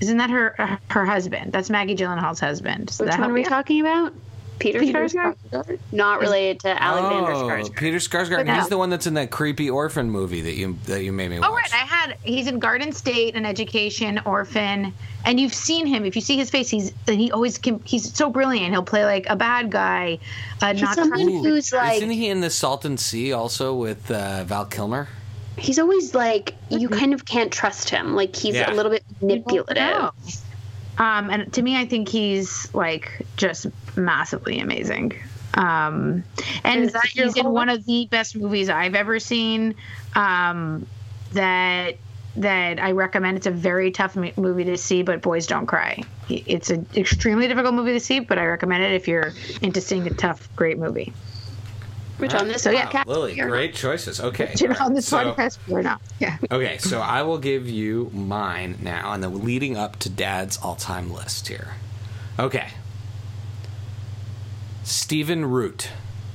Isn't that her her husband? That's Maggie Gyllenhaal's husband. Does Which that one help are we talking about? Peter, Peter Skarsgård? Skarsgård. Not related to Alexander oh, Skarsgård. Peter Skarsgård. But no. He's the one that's in that creepy orphan movie that you that you made me watch. Oh right, I had. He's in Garden State, an education orphan, and you've seen him. If you see his face, he's and he always can. He's so brilliant. He'll play like a bad guy, uh, He's not someone trying who's like Isn't he in the Salton Sea also with uh, Val Kilmer? he's always like you kind of can't trust him. Like he's Yeah. a little bit manipulative. Um, and to me, I think he's like just massively amazing. Um, and Is that he's in one of the best movies I've ever seen. Um, that that I recommend. It's a very tough mo- movie to see, but boys don't cry. It's an extremely difficult movie to see, but I recommend it if you're into seeing a tough, great movie. Which on this So, yeah. podcast, Lily, you're great choices. Okay. You know, on this so, podcast, or not? Yeah. Okay, so I will give you mine now, and then leading up to Dad's all-time list here. Okay. Stephen Root,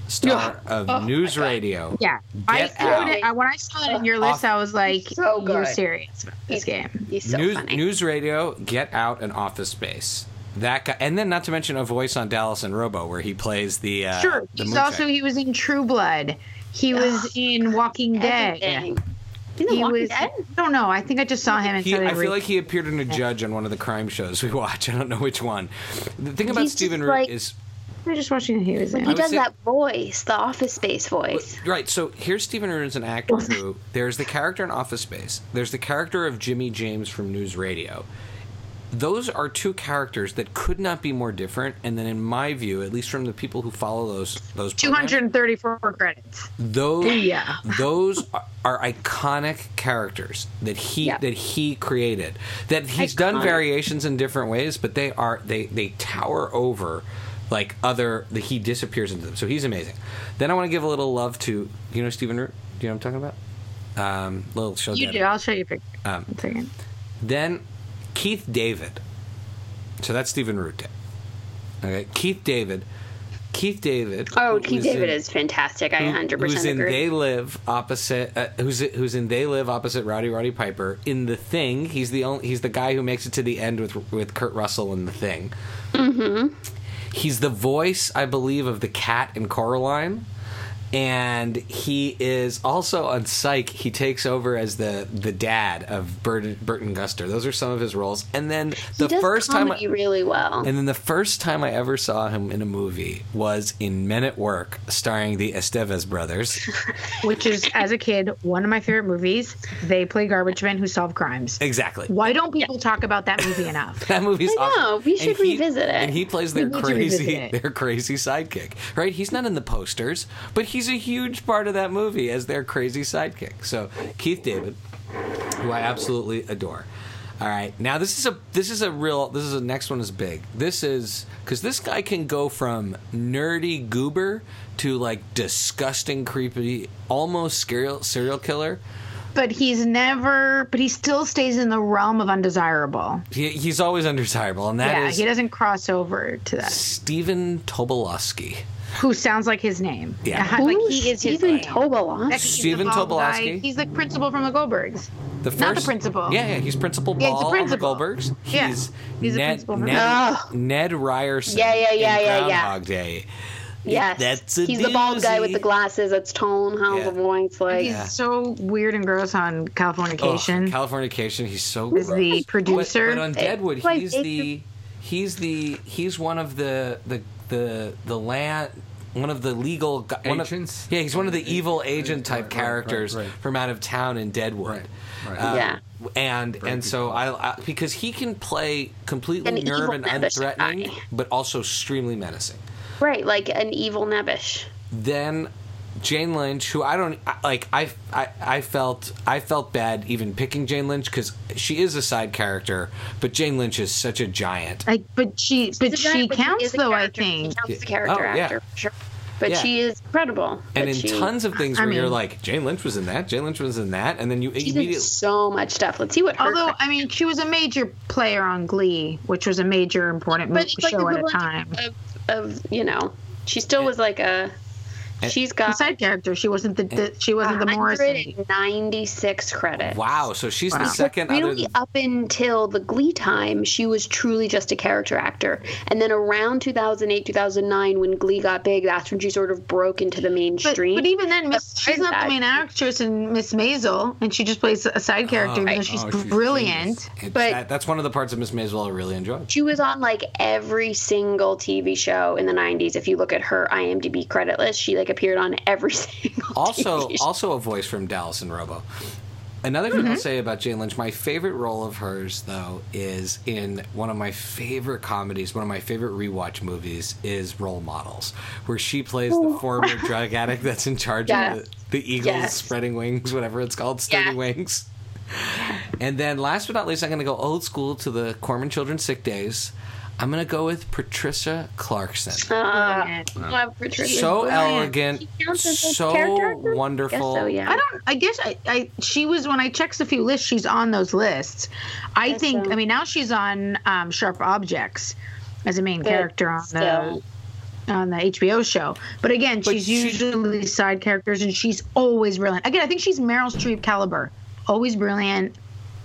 star of News Radio. Yeah, I, Get Out. I when I saw it in your list, I was like, So "You're serious about this game." he's so News, funny. News Radio, Get Out, and Office Space. That guy, and then not to mention a voice on Dallas and Robo, where he plays the uh, Sure. the He's also he was in True Blood. He was in Walking Dead. Everything. He Walking was. Dead? I don't know. I think I just saw him in. He, something I feel like he appeared in a judge on one of the crime shows we watch. I don't know which one. The thing about He's Stephen Root like- is I'm just watching. He was in. He does say- that voice, the Office Space voice. Right. So here's Stephen Root as an actor who there's the character in Office Space. There's the character of Jimmy James from News Radio. those are two characters that could not be more different. And then, in my view, at least from the people who follow those those Two programs, hundred and thirty-four credits. those oh, Yeah. those are, are iconic characters that he Yep. that he created that he's done variations in different ways but they are they they tower over like other that he disappears into them so he's amazing then i want to give a little love to you know stephen root do you know what i'm talking about um little show You that- do. I'll show you a picture. Um, One second. then Keith David. So that's Stephen Root. Okay, Keith David. Keith David. Oh, Keith David in- is fantastic. I 100% who's in agree. They Live opposite. Uh, who's who's in They Live opposite Rowdy Roddy Piper in The Thing. He's the only. He's the guy who makes it to the end with with Kurt Russell in The Thing. Mm-hmm. He's the voice, I believe, of the cat in Coraline. And he is also on Psych. He takes over as the the dad of Burton, Burton Guster. Those are some of his roles. And then the he does first time, comedy I, really well. and then the first time I ever saw him in a movie was in Men at Work, starring the Estevez brothers. Which is, as a kid, one of my favorite movies. They play garbage men who solve crimes. Exactly. Why don't people talk about that movie enough? That movie's I know, awesome. we should And he- revisit it. And he plays their We need to revisit crazy, their crazy sidekick. Right? He's not in the posters, but he's a huge part of that movie as their crazy sidekick. So Keith David, who I absolutely adore. All right, now this is a this is a real this is the next one is big. This is because this guy can go from nerdy goober to like disgusting, creepy, almost serial serial killer. But he's never. But he still stays in the realm of undesirable. He, he's always undesirable, and that yeah, is he doesn't cross over to that. Stephen Tobolowsky. Who sounds like his name? Yeah. Uh, like he is Stephen. Tobolowsky? Stephen. Tobolowsky. He's the principal from the Goldbergs. The first, Not the principal. Yeah, yeah, he's Principal Yeah, he's the principal. on the Goldbergs. Yeah, He's, he's the Ned, principal from- Ned, Ugh. Ned Ryerson. Yeah, yeah, yeah, in yeah, yeah. Groundhog Day. Yes. That's a He's the bald guy with the glasses that's tone, how Yeah. the voice like He's so weird and gross on Oh, Californication. Californication. He's so is gross. the producer. but on Deadwood, like he's it's the he's the he's one of the the the the land one of the legal gu- one Agents? Of, yeah, he's one of the evil agent type Right, right, characters right, right. from out of town in Deadwood. Right, right. Uh, Yeah. and Very and so I, I because he can play completely An nerve and nebbish unthreatening, guy. but also extremely menacing. right, like an evil nebbish. then Jane Lynch, who I don't I- like, I, I I felt I felt bad even picking Jane Lynch because she is a side character, but Jane Lynch is such a giant. I, but she, but She's a she giant, counts is though. I character. She think. counts as a character Oh, yeah. actor, for sure. But Yeah. she is incredible. and in she, tons of things I where you're like, Jane Lynch was in that, Jane Lynch was in that, and then you she's in immediately so much stuff. Let's see what her. Although I mean, she was a major player on Glee, which was a major important but mo- it's like show at a time. Of, of you know, she still was like a. And- She's A got side character. She wasn't the, the she wasn't the Morrissey. 196 credits. wow. So she's the second other Really, than up until the Glee time, she was truly just a character actor. And then around 2008, 2009, when Glee got big, that's when she sort of broke into the mainstream. but even then, Miss, she's not that- the main actress in Miss Maisel, and she just plays a side oh, character. even though she's Oh, she's brilliant. It's- But- that- that's one of the parts of Miss Maisel I really enjoyed. she was on like every single TV show in the 90s. If you look at her IMDb credit list, she like appeared on every single also TV also a voice from Dallas and Robo. Another thing I'll Mm-hmm. say about Jane Lynch, my favorite role of hers though is in one of my favorite comedies, one of my favorite rewatch movies is Role Models, where she plays the former drug addict that's in charge Yes. of the, the Eagles Yes. spreading wings, whatever it's called, sturdy Yeah. wings. And then last but not least, I'm going to go old school to the Corman Children's Sick Days. I'm going to go with Patricia Clarkson Uh, Brilliant. love Patricia. so brilliant. elegant, She counts as a so character wonderful. Guess so, yeah. I don't. I guess I, I. She was when I checked a few lists. She's on those lists. I Guess think. so. I mean, now she's on um, Sharp Objects as a main But character on still. the on the HBO show. But again, But she's she- usually side characters, and she's always brilliant. Again, I think she's Meryl Streep caliber. Always brilliant,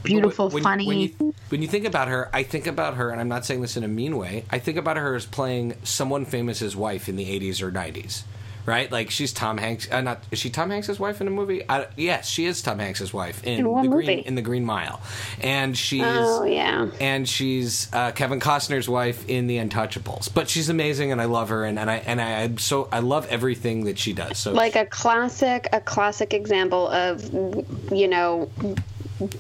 beautiful, when, funny. When you, when you think about her, I think about her, and I'm not saying this in a mean way. I think about her as playing someone famous's wife in the 80s or 90s, right? Like she's Tom Hanks. Uh, not is she Tom Hanks's wife in a movie? I, yes, she is Tom Hanks's wife in, In what the Green movie? in the Green Mile, and she's Oh, yeah. and she's uh, Kevin Costner's wife in The Untouchables. But she's amazing, and I love her, and, and I and I, I'm so I love everything that she does. So like a classic a classic example of you know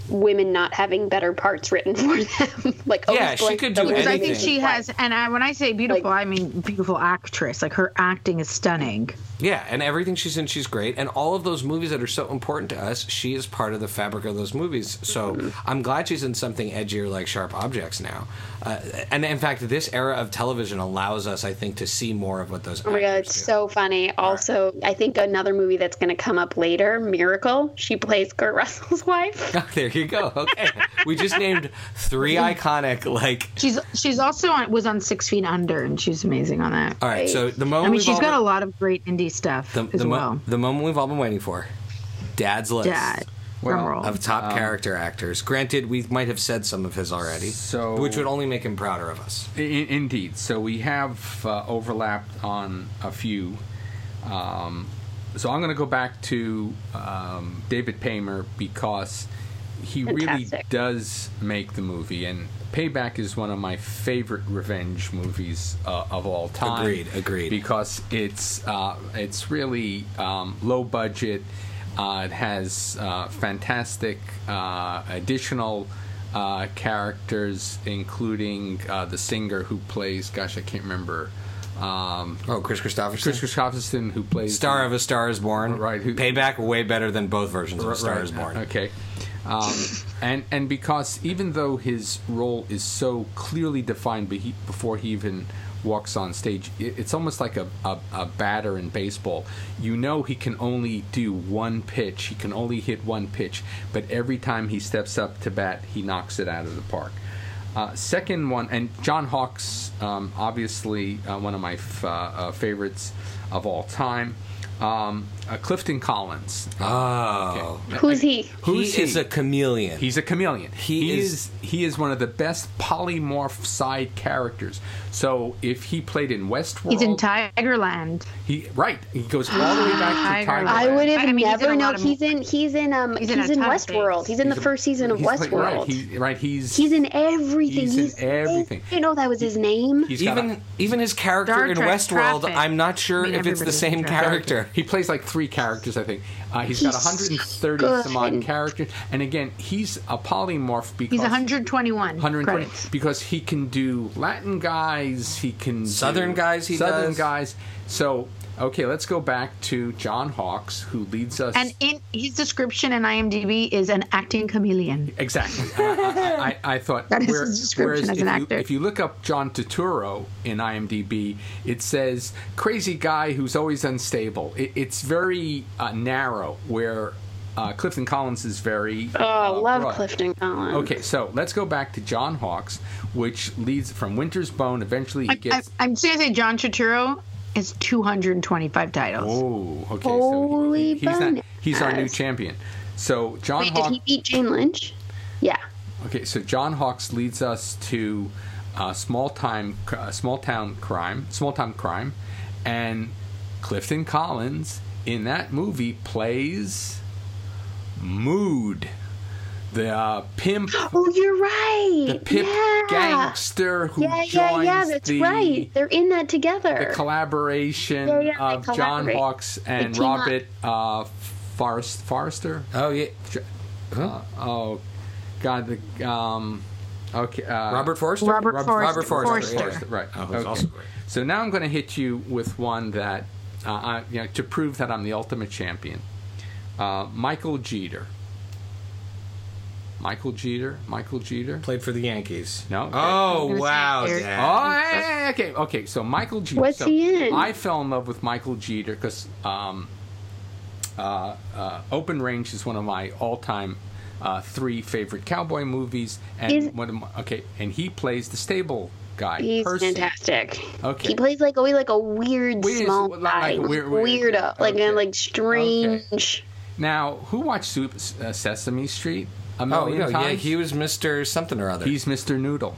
women not having better parts written for them. like Yeah, always she going could do women Because I think she has, and I, when I say beautiful, Like- I mean beautiful actress. Like her acting is stunning. Yeah, and everything she's in, she's great. And all of those movies that are so important to us, she is part of the fabric of those movies. So Mm-hmm. I'm glad she's in something edgier like Sharp Objects now. Uh, and in fact, this era of television allows us, I think, to see more of what those. Oh my god, it's do. so funny. Also, I think another movie that's going to come up later, Miracle. She plays Kurt Russell's wife. Oh, there you go. Okay, we just named three iconic like. She's she's also on was on Six Feet Under, and she's amazing on that. All right, so the I mean, we've she's all got a lot of great indie stuff the, as the, mo- well. the moment we've all been waiting for. Dad's list Dad, Well, of top character actors. Granted, we might have said some of his already, So- which would only make him prouder of us. I- indeed. So we have uh, overlapped on a few. Um, so I'm going to go back to um, David Paymer because he really does make the movie, and Payback is one of my favorite revenge movies uh, of all time. Agreed, agreed. Because it's uh, it's really um, low budget. Uh, it has uh, fantastic uh, additional uh, characters, including uh, the singer who plays. Gosh, I can't remember. Um, Oh, Kris Kristofferson. Kris Kristofferson, who plays Star of A Star Is Born. Right, who- Payback way better than both versions of A Star Is Born. Okay. Um, and and because even though his role is so clearly defined be- before he even walks on stage, it, it's almost like a, a, a batter in baseball. You know he can only do one pitch. He can only hit one pitch, but every time he steps up to bat, he knocks it out of the park. Uh, second one, and John Hawkes, um, obviously uh, one of my f- uh, uh, favorites of all time. Um, uh, Clifton Collins. Oh. Okay. Who's he? Who's he, is a chameleon. He's a chameleon. He is- is he is one of the best polymorph side characters. So if he played in Westworld, He's in Tigerland. he right. He goes all the way back to Tigerland. Tigerland. I would have I mean, never a lot known. of He's in. He's in. Um. He's He's, in in, Westworld. things. He's in the a- first season of Westworld. Right, he, right. He's he's in everything. He's in everything. I didn't know that was his name. he's a- even even his character Star in Trek Westworld, Traffic. I'm not sure I mean, if it's the same character. He plays like three characters, I think. Uh, he's got He's 130 some odd characters, and again, he's a polymorph because He's 121. 120 credits. because he can do Latin guys, he can Southern do guys he Southern does. guys. So okay, let's go back to John Hawkes, who leads us. And in his description in IMDb is an acting chameleon. Exactly. I, I, I, I thought. That is where- his description whereas as if an you, actor. If you look up John Turturro in IMDb, it says crazy guy who's always unstable. It, it's very uh, narrow. Where uh, Clifton Collins is very. Oh, uh, love broad. Clifton Collins. Okay, so let's go back to John Hawkes, which leads from Winter's Bone. Eventually, he I, gets. I, I'm just gonna say John Turturro has 225 titles. Oh, okay. Holy so he, he's not, he's our new champion. So John Wait, did he beat Jane Lynch? Yeah. Okay, so John Hawkes leads us to uh, small time, uh, small town crime, small town crime, and Clifton Collins in that movie plays Mood, the uh, pimp, Oh, you're right. the pimp yeah. gangster who Yeah, joins yeah, yeah. That's the right. They're in that together. the collaboration Yeah, yeah, of John collaborate. Hawkes and They team up. Robert uh, Forrest, Forrester. Oh yeah, Uh, oh, God, the um, okay, uh, Robert Forster. Robert Robert- Forster. Robert Forster, Forster. Right. Oh, who's okay. also great. So now I'm going to hit you with one that, uh, I, you know, to prove that I'm the ultimate champion. Uh, Michael Jeter. Michael Jeter. Michael Jeter. Played for the Yankees. No? Okay. Oh gonna wow, Dad. Oh, hey, hey, hey, okay, okay. So Michael Jeter. What's so he in? I fell in love with Michael Jeter because um, uh, uh, Open Range is one of my all-time uh, three favorite cowboy movies, and Is- one of my, okay, and he plays the stable guy. He's Percy. fantastic. Okay. He plays like always like a weird, Weird, small like guy, a weird- weird- weirdo, like okay. a like strange. Now, who watched uh, Sesame Street a Oh million no, times? yeah, he was Mister something or other. He's Mr. Noodle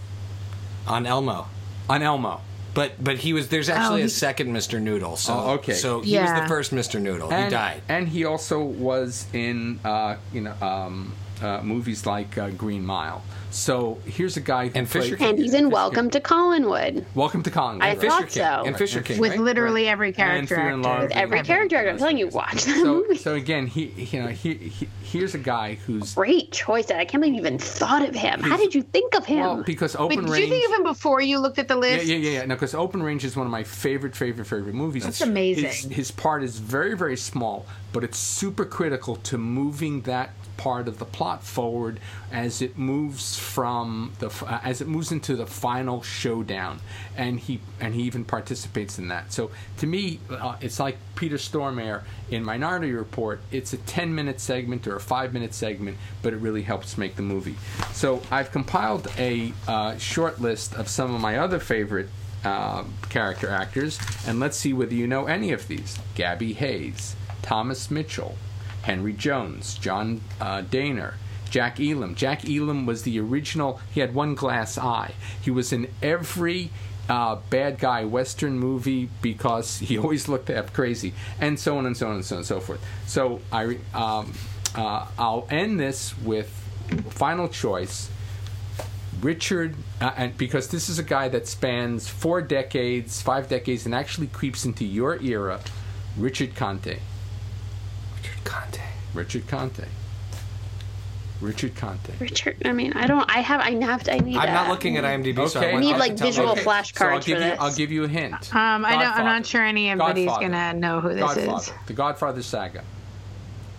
on Elmo, on Elmo. but but he was. There's actually a he- second Mister Noodle. So Oh, okay. So he was the first Mister Noodle. he died. and he also was in, uh, you know, um, uh, movies like uh, Green Mile. So here's a guy And Fisher played- King. And he's in Fisher Welcome to Collinwood. Welcome to Collinwood. I right. thought King. so. And Fisher King. with right? literally every character Fear and actor. With every character actor. I'm telling you, watch that So, movie. so again, he, he- you know, he, he, here's a guy who's Great choice. I can't believe you even thought of him. How did you think of him? well because Wait, Open did Range. you think of him before you looked at the list? yeah, yeah, yeah. No, because Open Range is one of my favorite, favorite, favorite movies. That's It's- amazing. His, his part is very, very small, but it's super critical to moving that part of the plot forward as it moves from the uh, as it moves into the final showdown, and he and he even participates in that. So to me, uh, it's like Peter Stormare in Minority Report. It's a ten minute segment or a five minute segment, but it really helps make the movie. So I've compiled a uh, short list of some of my other favorite uh, character actors, and let's see whether you know any of these. Gabby Hayes, Thomas Mitchell, Henry Jones, John uh, Dehner, Jack Elam. Jack Elam was the original, he had one glass eye. He was in every uh, bad guy Western movie because he always looked half crazy, and so on and so on and so on and so forth. So I, um, uh, I'll end this with final choice. Richard, uh, and because this is a guy that spans four decades, five decades, and actually creeps into your era, Richard Conte. Richard Conte. Richard Conte. Richard Conte. Richard, I mean, I don't. I have. I have. To, I need. I'm not looking at IMDb, so I Okay. want Need, like, to tell me. visual Okay. flashcards so I'll for give you. this. I'll give you a hint. Um, I don't. I'm Godfather. not sure anybody's Godfather. gonna know who this Godfather. is. The Godfather saga.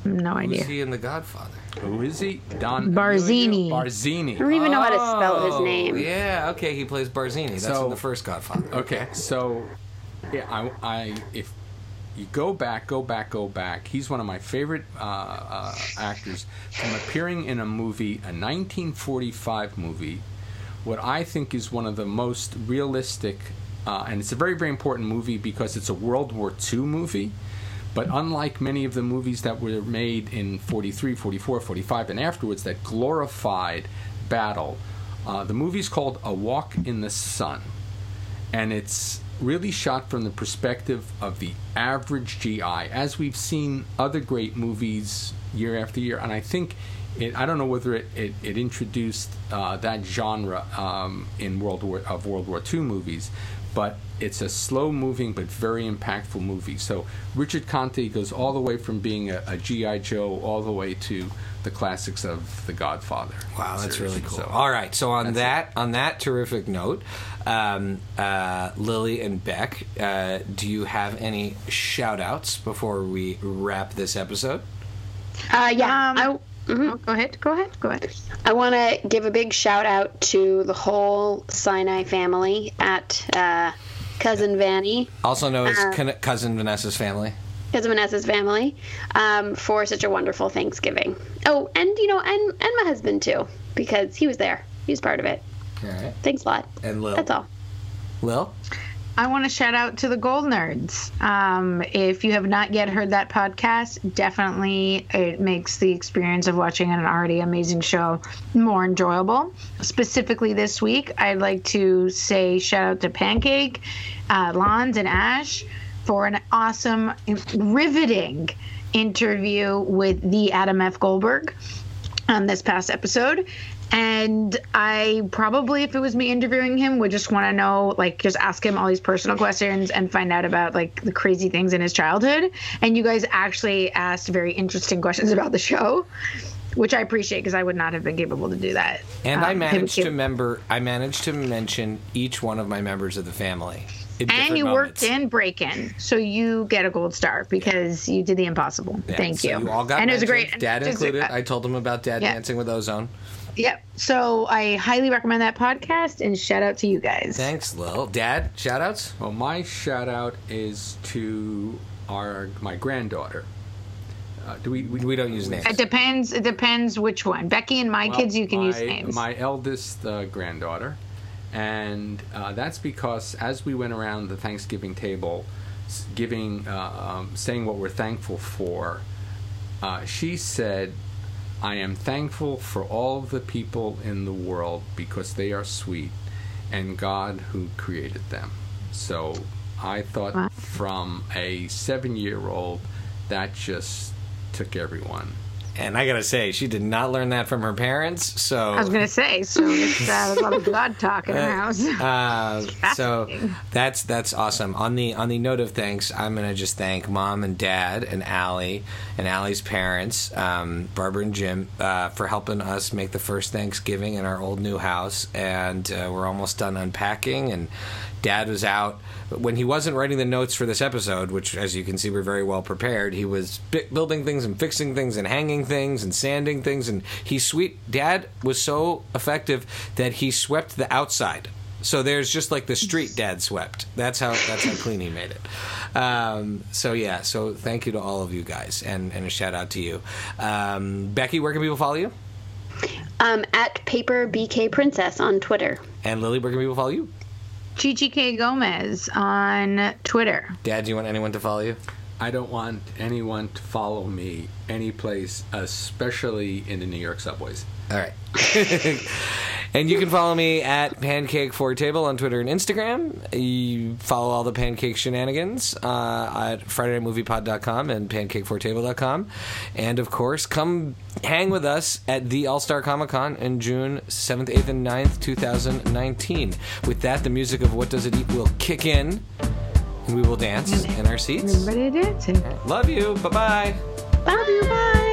No Who's idea. he in The Godfather? Who is he? Don Barzini. Barzini. I don't even know how to spell his Oh, name. Yeah, okay, he plays Barzini. That's So- in the first Godfather. Okay, so yeah, I, I if you go back, go back, go back. He's one of my favorite uh, uh, actors from appearing in a movie, a 1945 movie, what I think is one of the most realistic, uh, and it's a very, very important movie because it's a World War II movie. But unlike many of the movies that were made in 43, 44, 45, and afterwards that glorified battle, uh, the movie's called A Walk in the Sun and it's really shot from the perspective of the average GI, as we've seen other great movies year after year. And I think it, I don't know whether it, it, it introduced uh, that genre um, in World War of World War II movies, but it's a slow moving but very impactful movie. So Richard Conte goes all the way from being a, a GI Joe all the way to the classics of The Godfather. Wow, that's series. really cool. So- All right, so on That's that on that terrific note, um, uh, Lily and Beck, uh, do you have any shout outs before we wrap this episode? Uh, yeah. Um, I, mhm. Oh, go ahead. Go ahead. Go ahead. I want to give a big shout out to the whole Sinai family at uh, Cousin Vanny, Also known as Uh, cousin Vanessa's family. Cousin Vanessa's family, um, for such a wonderful Thanksgiving. Oh, and you know, and and my husband too, because he was there. He was part of it. All right, Thanks a lot. and Lil. That's all. Lil. I want to shout out to the Gold Nerds. Um, if you have not yet heard that podcast, definitely it makes the experience of watching an already amazing show more enjoyable. Specifically this week, I'd like to say shout out to Pancake, uh, Lons, and Ash for an awesome, riveting interview with the Adam F. Goldberg on this past episode. And I probably, if it was me interviewing him, would just want to know, like, just ask him all these personal questions and find out about, like, the crazy things in his childhood. And you guys actually asked very interesting questions about the show, which I appreciate because I would not have been capable to do that. And I Um, managed it- to member. I managed to mention each one of my members of the family. In And different you worked in Break In, so you get a gold star because you did the impossible. Yeah, Thank so you. You all got and it was a great. Dad just- included. uh, I told him about Dad yeah. dancing with Ozone. Yep. So I highly recommend that podcast and shout out to you guys. Thanks, Lil. Dad, shout outs? Well, my shout out is to our my granddaughter. Uh, do we, we We don't use names. It depends. It depends which one. Becky and my Well, kids, you can my, use names. My eldest uh, granddaughter, and uh, that's because as we went around the Thanksgiving table, giving, uh, um, saying what we're thankful for, uh, she said, "I am thankful for all the people in the world because they are sweet, and God who created them." So I thought, Wow. from a seven-year-old, that just took everyone. And I gotta say, she did not learn that from her parents. So I was gonna say, so it's uh, a lot of God talk in our house. Uh, so that's that's awesome. On the on the note of thanks, I'm gonna just thank mom and dad and Allie and Allie's parents, um, Barbara and Jim, uh, for helping us make the first Thanksgiving in our old new house, and uh, we're almost done unpacking. And Dad was out when he wasn't writing the notes for this episode, which, as you can see, we're very well prepared. He was bi- building things and fixing things and hanging things and sanding things, and he sweet. Dad was so effective that he swept the outside. So there's just like the street dad swept. That's how that's how clean he made it. Um, so yeah. So thank you to all of you guys, and, and a shout out to you, um, Becky. Where can people follow you? Um, at Paper BK Princess on Twitter. And Lily, where can people follow you? Chichi K Gomez on Twitter. Dad, do you want anyone to follow you? I don't want anyone to follow me any place, especially in the New York subways. All right. and you can follow me at Pancake for Table on Twitter and Instagram. You follow all the pancake shenanigans uh, at FridayNightMoviePod.com and PancakeForTable.com. And of course, come hang with us at the All Star Comic Con in June 7th, 8th, and 9th, 2019. With that, the music of What Does It Eat will kick in, and we will dance in our seats. Everybody dancing. Love you. Bye bye. Bye. Bye.